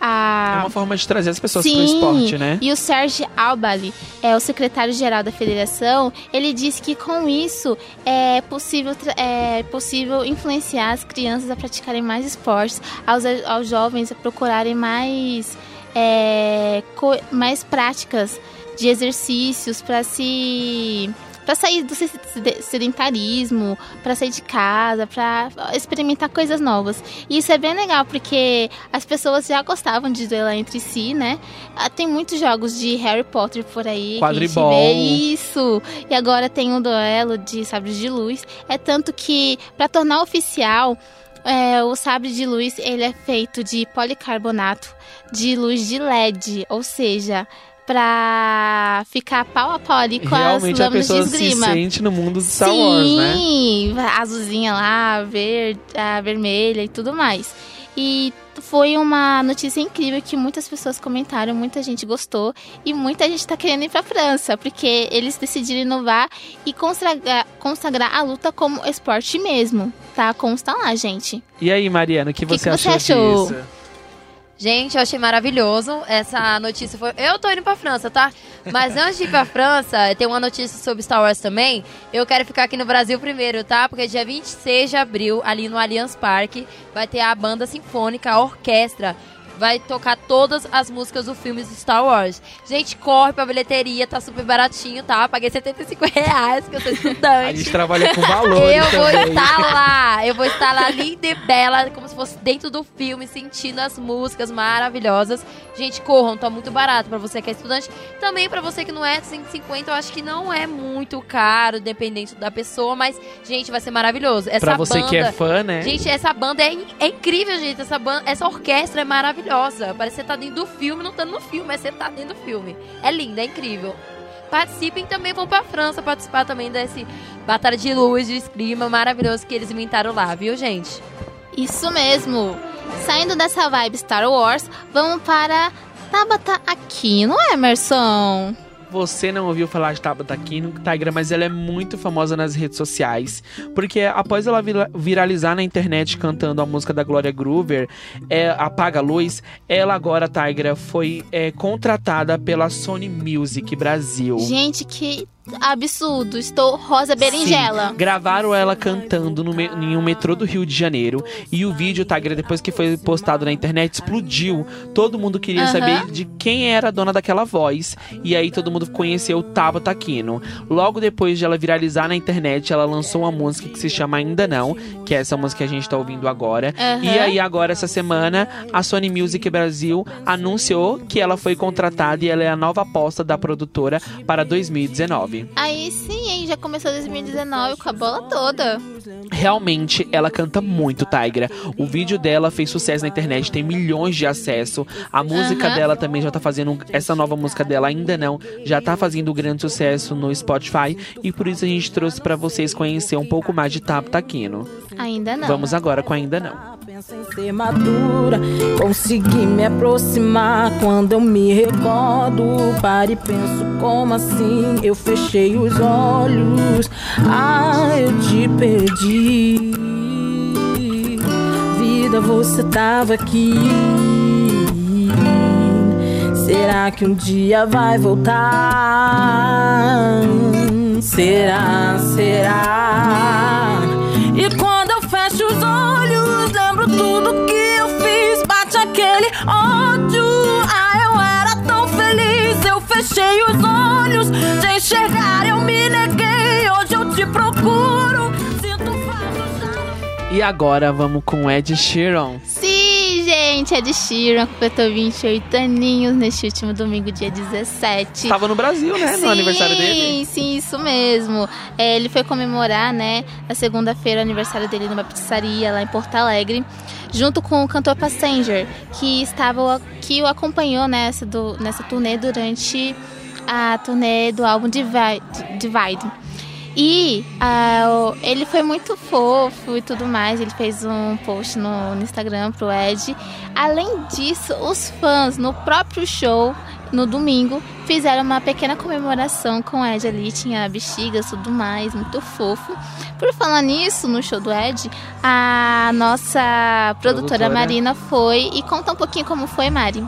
a É uma forma de trazer as pessoas Sim, pro esporte, né? E o Serge Albali, é o secretário-geral da federação, ele disse que com isso é possível, é possível influenciar as crianças a praticarem mais esportes, aos, aos jovens a procurarem mais, é, co- mais práticas de exercícios para se para sair do se- se- sedentarismo, para sair de casa, para experimentar coisas novas. E isso é bem legal porque as pessoas já gostavam de duelar entre si, né? Ah, Tem muitos jogos de Harry Potter por aí. Quadribol. Que a gente vê isso. E agora tem um duelo de sabres de luz. É tanto que, para tornar oficial, é, o sabre de luz ele é feito de policarbonato de luz de LED, ou seja, pra ficar pau a pau ali com Realmente as lâminas de pessoa se esgrima. sente no mundo de Star Wars, né? Sim, a azulzinha lá, verde, a vermelha e tudo mais. E foi uma notícia incrível que muitas pessoas comentaram, muita gente gostou e muita gente tá querendo ir pra França, porque eles decidiram inovar e consagrar, consagrar a luta como esporte mesmo. Tá? Consta lá, gente. E aí, Mariana, o que, que você, você achou, achou? disso? Gente, eu achei maravilhoso. Essa notícia foi. Eu tô indo pra França, tá? Mas antes de ir pra França, tem uma notícia sobre Star Wars também. Eu quero ficar aqui no Brasil primeiro, tá? Porque dia 26 de abril, ali no Allianz Parque, vai ter a banda sinfônica, a orquestra. Vai tocar todas as músicas do filme Star Wars. Gente, corre pra bilheteria, tá super baratinho, tá? Paguei 75 reais, que eu sou A estudante. gente trabalha com valores Eu vou também. estar lá, eu vou estar lá linda e bela, como se fosse dentro do filme, sentindo as músicas maravilhosas. Gente, corram, tá muito barato pra você que é estudante. Também pra você que não é 150, eu acho que não é muito caro, dependente da pessoa, mas gente, vai ser maravilhoso. Essa Pra você banda, que é fã, né? Gente, essa banda é, é incrível, gente. Essa, banda, essa orquestra é maravilhosa. Parece que você tá dentro do filme, não tá no filme, mas você tá dentro do filme. É linda, é incrível. Participem também, vão pra França participar também desse Batalha de Luz, de esgrima maravilhoso que eles inventaram lá, viu, gente? Isso mesmo. Saindo dessa vibe Star Wars, vamos para Tabata Aquino, Emerson. Você não ouviu falar de Tabata Aquino, Tigra, mas ela é muito famosa nas redes sociais. Porque após ela vira- viralizar na internet cantando a música da Glória Groover, é, Apaga a Luz, ela agora, Tigra, foi é, contratada pela Sony Music Brasil. Gente, que absurdo. Estou rosa berinjela. Sim, gravaram ela cantando no me- em um metrô do Rio de Janeiro. E o vídeo, Tigra, depois que foi postado na internet, explodiu. Todo mundo queria saber de quem era a dona daquela voz. E aí todo mundo conheceu Tabata Aquino. Logo depois de ela viralizar na internet, ela lançou uma música que se chama Ainda Não, que é essa música que a gente tá ouvindo agora. E aí agora, essa semana, a Sony Music Brasil anunciou que ela foi contratada e ela é a nova aposta da produtora para 2019. Aí sim, hein? Já começou 2019 com a bola toda. Realmente, ela canta muito, Tigra. O vídeo dela fez sucesso na internet, tem milhões de acesso. A música dela também já tá fazendo. Essa nova música dela ainda não, já tá fazendo grande sucesso no Spotify. E por isso a gente trouxe pra vocês conhecer um pouco mais de Tap Taquino. Ainda não. Vamos agora com Ainda Não. Pensa em ser madura, consegui me aproximar quando eu me recordo. Paro e penso como assim? Eu fechei os olhos, ah, eu te perdi. Vida, você tava aqui. Será que um dia vai voltar? Será, será? Aquele ódio. Ah, eu era tão feliz. Eu fechei os olhos de enxergar. Eu me neguei. Hoje eu te procuro. Sinto falta. E agora vamos com Ed Sheeran. Sim, gente, é de Sheeran, completou 28 aninhos neste último domingo, dia 17. Tava no Brasil, né? No aniversário dele. Sim, sim, isso mesmo. É, ele foi comemorar, né, na segunda-feira, o aniversário dele numa pizzaria lá em Porto Alegre, junto com o cantor Passenger, que estava que o acompanhou nessa, do, nessa turnê durante a turnê do álbum Divide. Divide. E o- ele foi muito fofo e tudo mais. Ele fez um post no, no Instagram pro Ed. Além disso, os fãs no próprio show, no domingo, fizeram uma pequena comemoração com o Ed ali. Tinha bexigas e tudo mais, muito fofo. Por falar nisso, no show do Ed, a nossa produtora, Produtora. Marina foi. E conta um pouquinho como foi, Mari.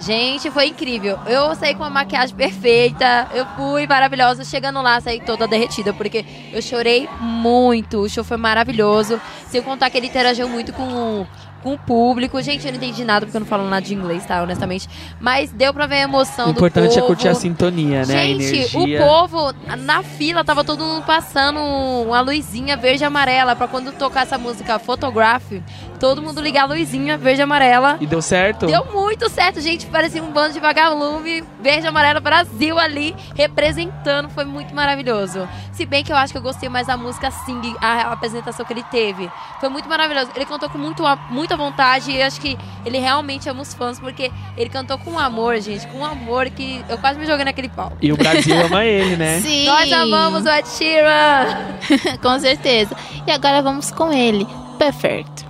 Gente, foi incrível. Eu saí com uma maquiagem perfeita. Eu fui maravilhosa. Chegando lá, saí toda derretida, porque eu chorei muito. O show foi maravilhoso. Sem contar que ele interagiu muito com, com o público. Gente, eu não entendi nada, porque eu não falo nada de inglês, tá? Honestamente. Mas deu pra ver a emoção O do importante é povo. curtir a sintonia, né? Gente, o povo, na fila, tava todo mundo passando uma luzinha verde e amarela pra quando tocar essa música Photograph, todo mundo ligar a luzinha verde e amarela. E deu certo? Deu muito certo, gente. Parecia um bando de vagalume, verde e amarelo, Brasil ali, representando. Foi muito maravilhoso. Se bem que eu acho que eu gostei mais da música Sing, a apresentação que ele teve. Foi muito maravilhoso. Ele cantou com muito, muita vontade e acho que ele realmente ama os fãs, porque ele cantou com amor, gente. Com amor que eu quase me joguei naquele pau. E o Brasil ama ele, né? Sim! Nós amamos o Ed Sheeran! com certeza. E agora vamos com ele, Perfect.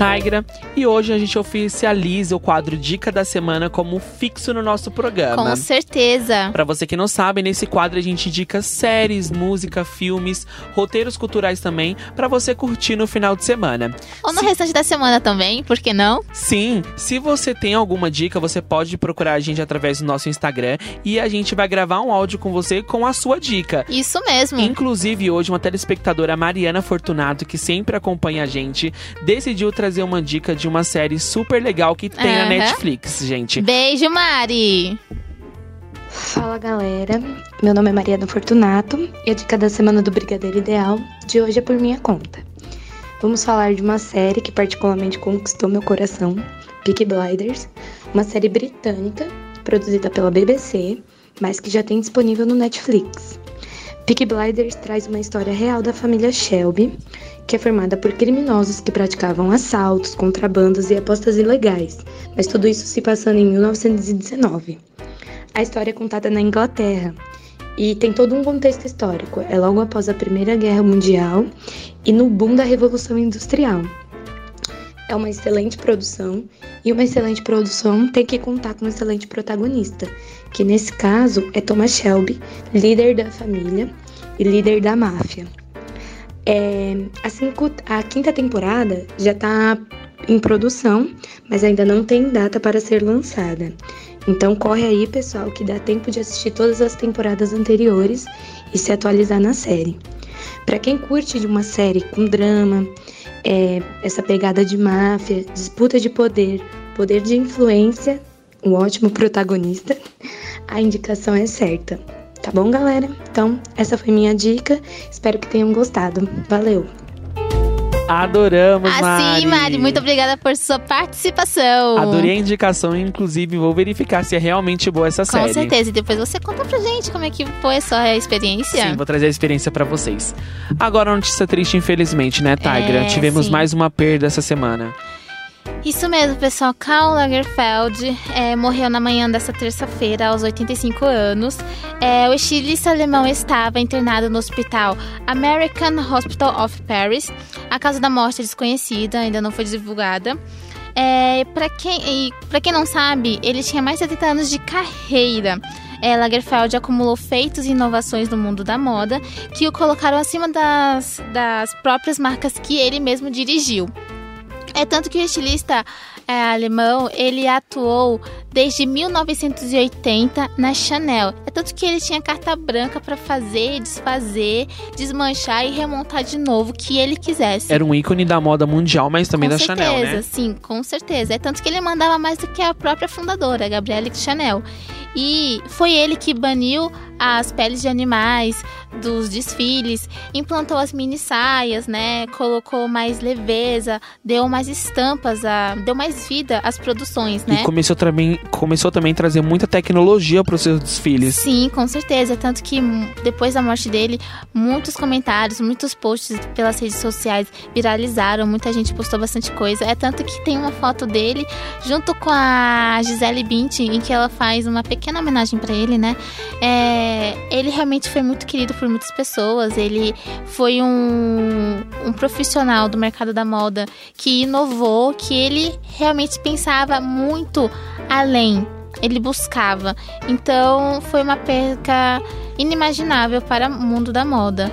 Tigra. E hoje a gente oficializa o quadro Dica da Semana como fixo no nosso programa. Com certeza. Pra você que não sabe, nesse quadro a gente indica séries, música, filmes, roteiros culturais também, pra você curtir no final de semana. Ou no restante da semana também, por que não? Sim, se você tem alguma dica, você pode procurar a gente através do nosso Instagram e a gente vai gravar um áudio com você com a sua dica. Isso mesmo. Inclusive, hoje, uma telespectadora, Mariana Fortunato, que sempre acompanha a gente, decidiu trazer uma dica de uma série super legal que tem na Aham. Netflix, gente. Beijo, Mari. Fala galera, meu nome é Mariana Fortunato e a dica da semana do Brigadeiro Ideal de hoje é por minha conta. Vamos falar de uma série que particularmente conquistou meu coração, Peaky Blinders, uma série britânica produzida pela BBC, mas que já tem disponível no Netflix. Peaky Blinders traz uma história real da família Shelby, que é formada por criminosos que praticavam assaltos, contrabandos e apostas ilegais, mas tudo isso se passando em 1919. A história é contada na Inglaterra e tem todo um contexto histórico. É logo após a Primeira Guerra Mundial e no boom da Revolução Industrial. É uma excelente produção e uma excelente produção tem que contar com um excelente protagonista, que nesse caso é Thomas Shelby, líder da família e líder da máfia. É, a, cinco- a quinta temporada já está em produção, mas ainda não tem data para ser lançada. Então corre aí, pessoal, que dá tempo de assistir todas as temporadas anteriores e se atualizar na série. Para quem curte de uma série com drama, é, essa pegada de máfia, disputa de poder, poder de influência, um ótimo protagonista, a indicação é certa. Tá bom, galera? Então, essa foi minha dica. Espero que tenham gostado. Valeu! Adoramos, Assim, Mari, muito obrigada por sua participação. Adorei a indicação, inclusive vou verificar se é realmente boa essa Com série. certeza. E depois você conta pra gente como é que foi a sua experiência. Sim, vou trazer a experiência pra vocês. Agora, uma notícia triste, infelizmente, né, Tigra? É, Tivemos sim. mais uma perda essa semana. Isso mesmo, pessoal. Karl Lagerfeld é, morreu na manhã dessa terça-feira, aos 85 anos. É, o estilista alemão estava internado no hospital American Hospital of Paris. A causa da morte é desconhecida, ainda não foi divulgada. É, para quem, quem não sabe, ele tinha mais de 70 anos de carreira. É, Lagerfeld acumulou feitos e inovações no mundo da moda que o colocaram acima das, das próprias marcas que ele mesmo dirigiu. É tanto que o estilista é, alemão, ele atuou desde 1980 na Chanel. É tanto que ele tinha carta branca para fazer, desfazer, desmanchar e remontar de novo o que ele quisesse. Era um ícone da moda mundial, mas também com da certeza, Chanel, né? sim, com certeza. É tanto que ele mandava mais do que a própria fundadora, Gabrielle Chanel. E foi ele que baniu as peles de animais dos desfiles, implantou as mini saias, né? Colocou mais leveza, deu mais estampas, a, deu mais vida às produções, né? E começou também, começou também a trazer muita tecnologia para os seus desfiles. Sim, com certeza. Tanto que depois da morte dele, muitos comentários, muitos posts pelas redes sociais viralizaram. Muita gente postou bastante coisa. É tanto que tem uma foto dele junto com a Gisele Bündchen, em que ela faz uma pequena homenagem pra ele, né? É, ele realmente foi muito querido por muitas pessoas. Ele foi um, um profissional do mercado da moda que inovou, que ele realmente pensava muito além ele buscava. Então foi uma perca inimaginável para o mundo da moda.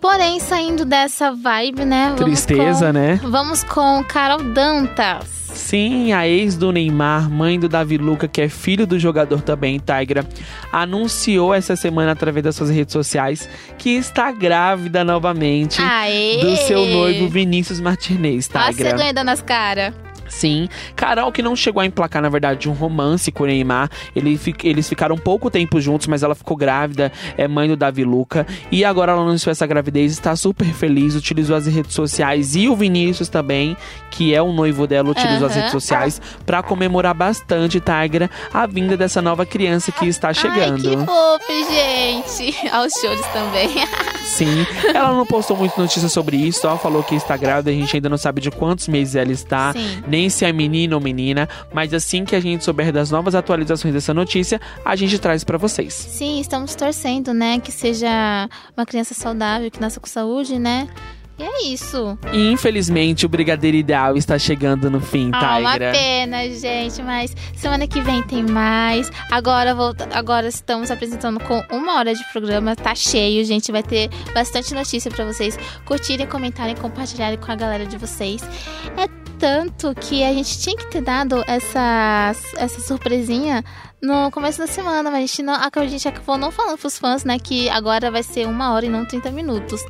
Porém, saindo dessa vibe, né? Tristeza, com- né? Vamos com Carol Dantas. Sim, a ex do Neymar, mãe do Davi Luca, que é filho do jogador também, Tigra, anunciou essa semana através das suas redes sociais que está grávida novamente Aê! do seu noivo Vinícius Martinez, a Tigra. cegonha dando as caras. Sim. Carol, que não chegou a emplacar, na verdade, um romance com o Neymar. Ele, eles ficaram pouco tempo juntos, mas ela ficou grávida, é mãe do Davi Luca. E agora ela anunciou essa gravidez, está super feliz, utilizou as redes sociais e o Vinícius também, que é o noivo dela, utilizou as Aham. redes sociais pra comemorar bastante, Tigra, a vinda dessa nova criança que está Ai, chegando. que fofo, gente. Aos chores também. Sim. Ela não postou muita notícia sobre isso, só falou que está grávida, a gente ainda não sabe de quantos meses ela está, Sim. nem se é menino ou menina, mas assim que a gente souber das novas atualizações dessa notícia, a gente traz pra vocês. Sim, estamos torcendo, né? Que seja uma criança saudável, que nasça com saúde, né? E é isso. E infelizmente o Brigadeiro Ideal está chegando no fim, Ah, uma pena, gente, mas semana que vem tem mais. Agora volta, agora estamos apresentando com uma hora de programa, tá cheio, gente, vai ter bastante notícia pra vocês curtirem, comentarem, compartilharem com a galera de vocês. É tanto que a gente tinha que ter dado essa essa surpresinha no começo da semana, mas a gente não, a gente acabou não falando pros fãs, né, que agora vai ser uma hora e não 30 minutos.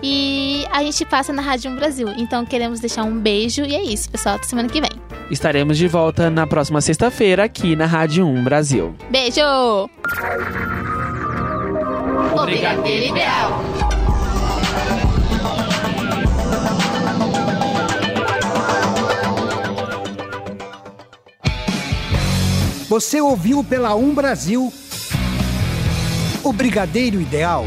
E a gente passa na Rádio 1 Brasil. Então queremos deixar um beijo e é isso, pessoal. Até semana que vem. Estaremos de volta na próxima sexta-feira aqui na Rádio 1 Brasil. Beijo! O Brigadeiro Você ouviu pela Um Brasil o Brigadeiro Ideal.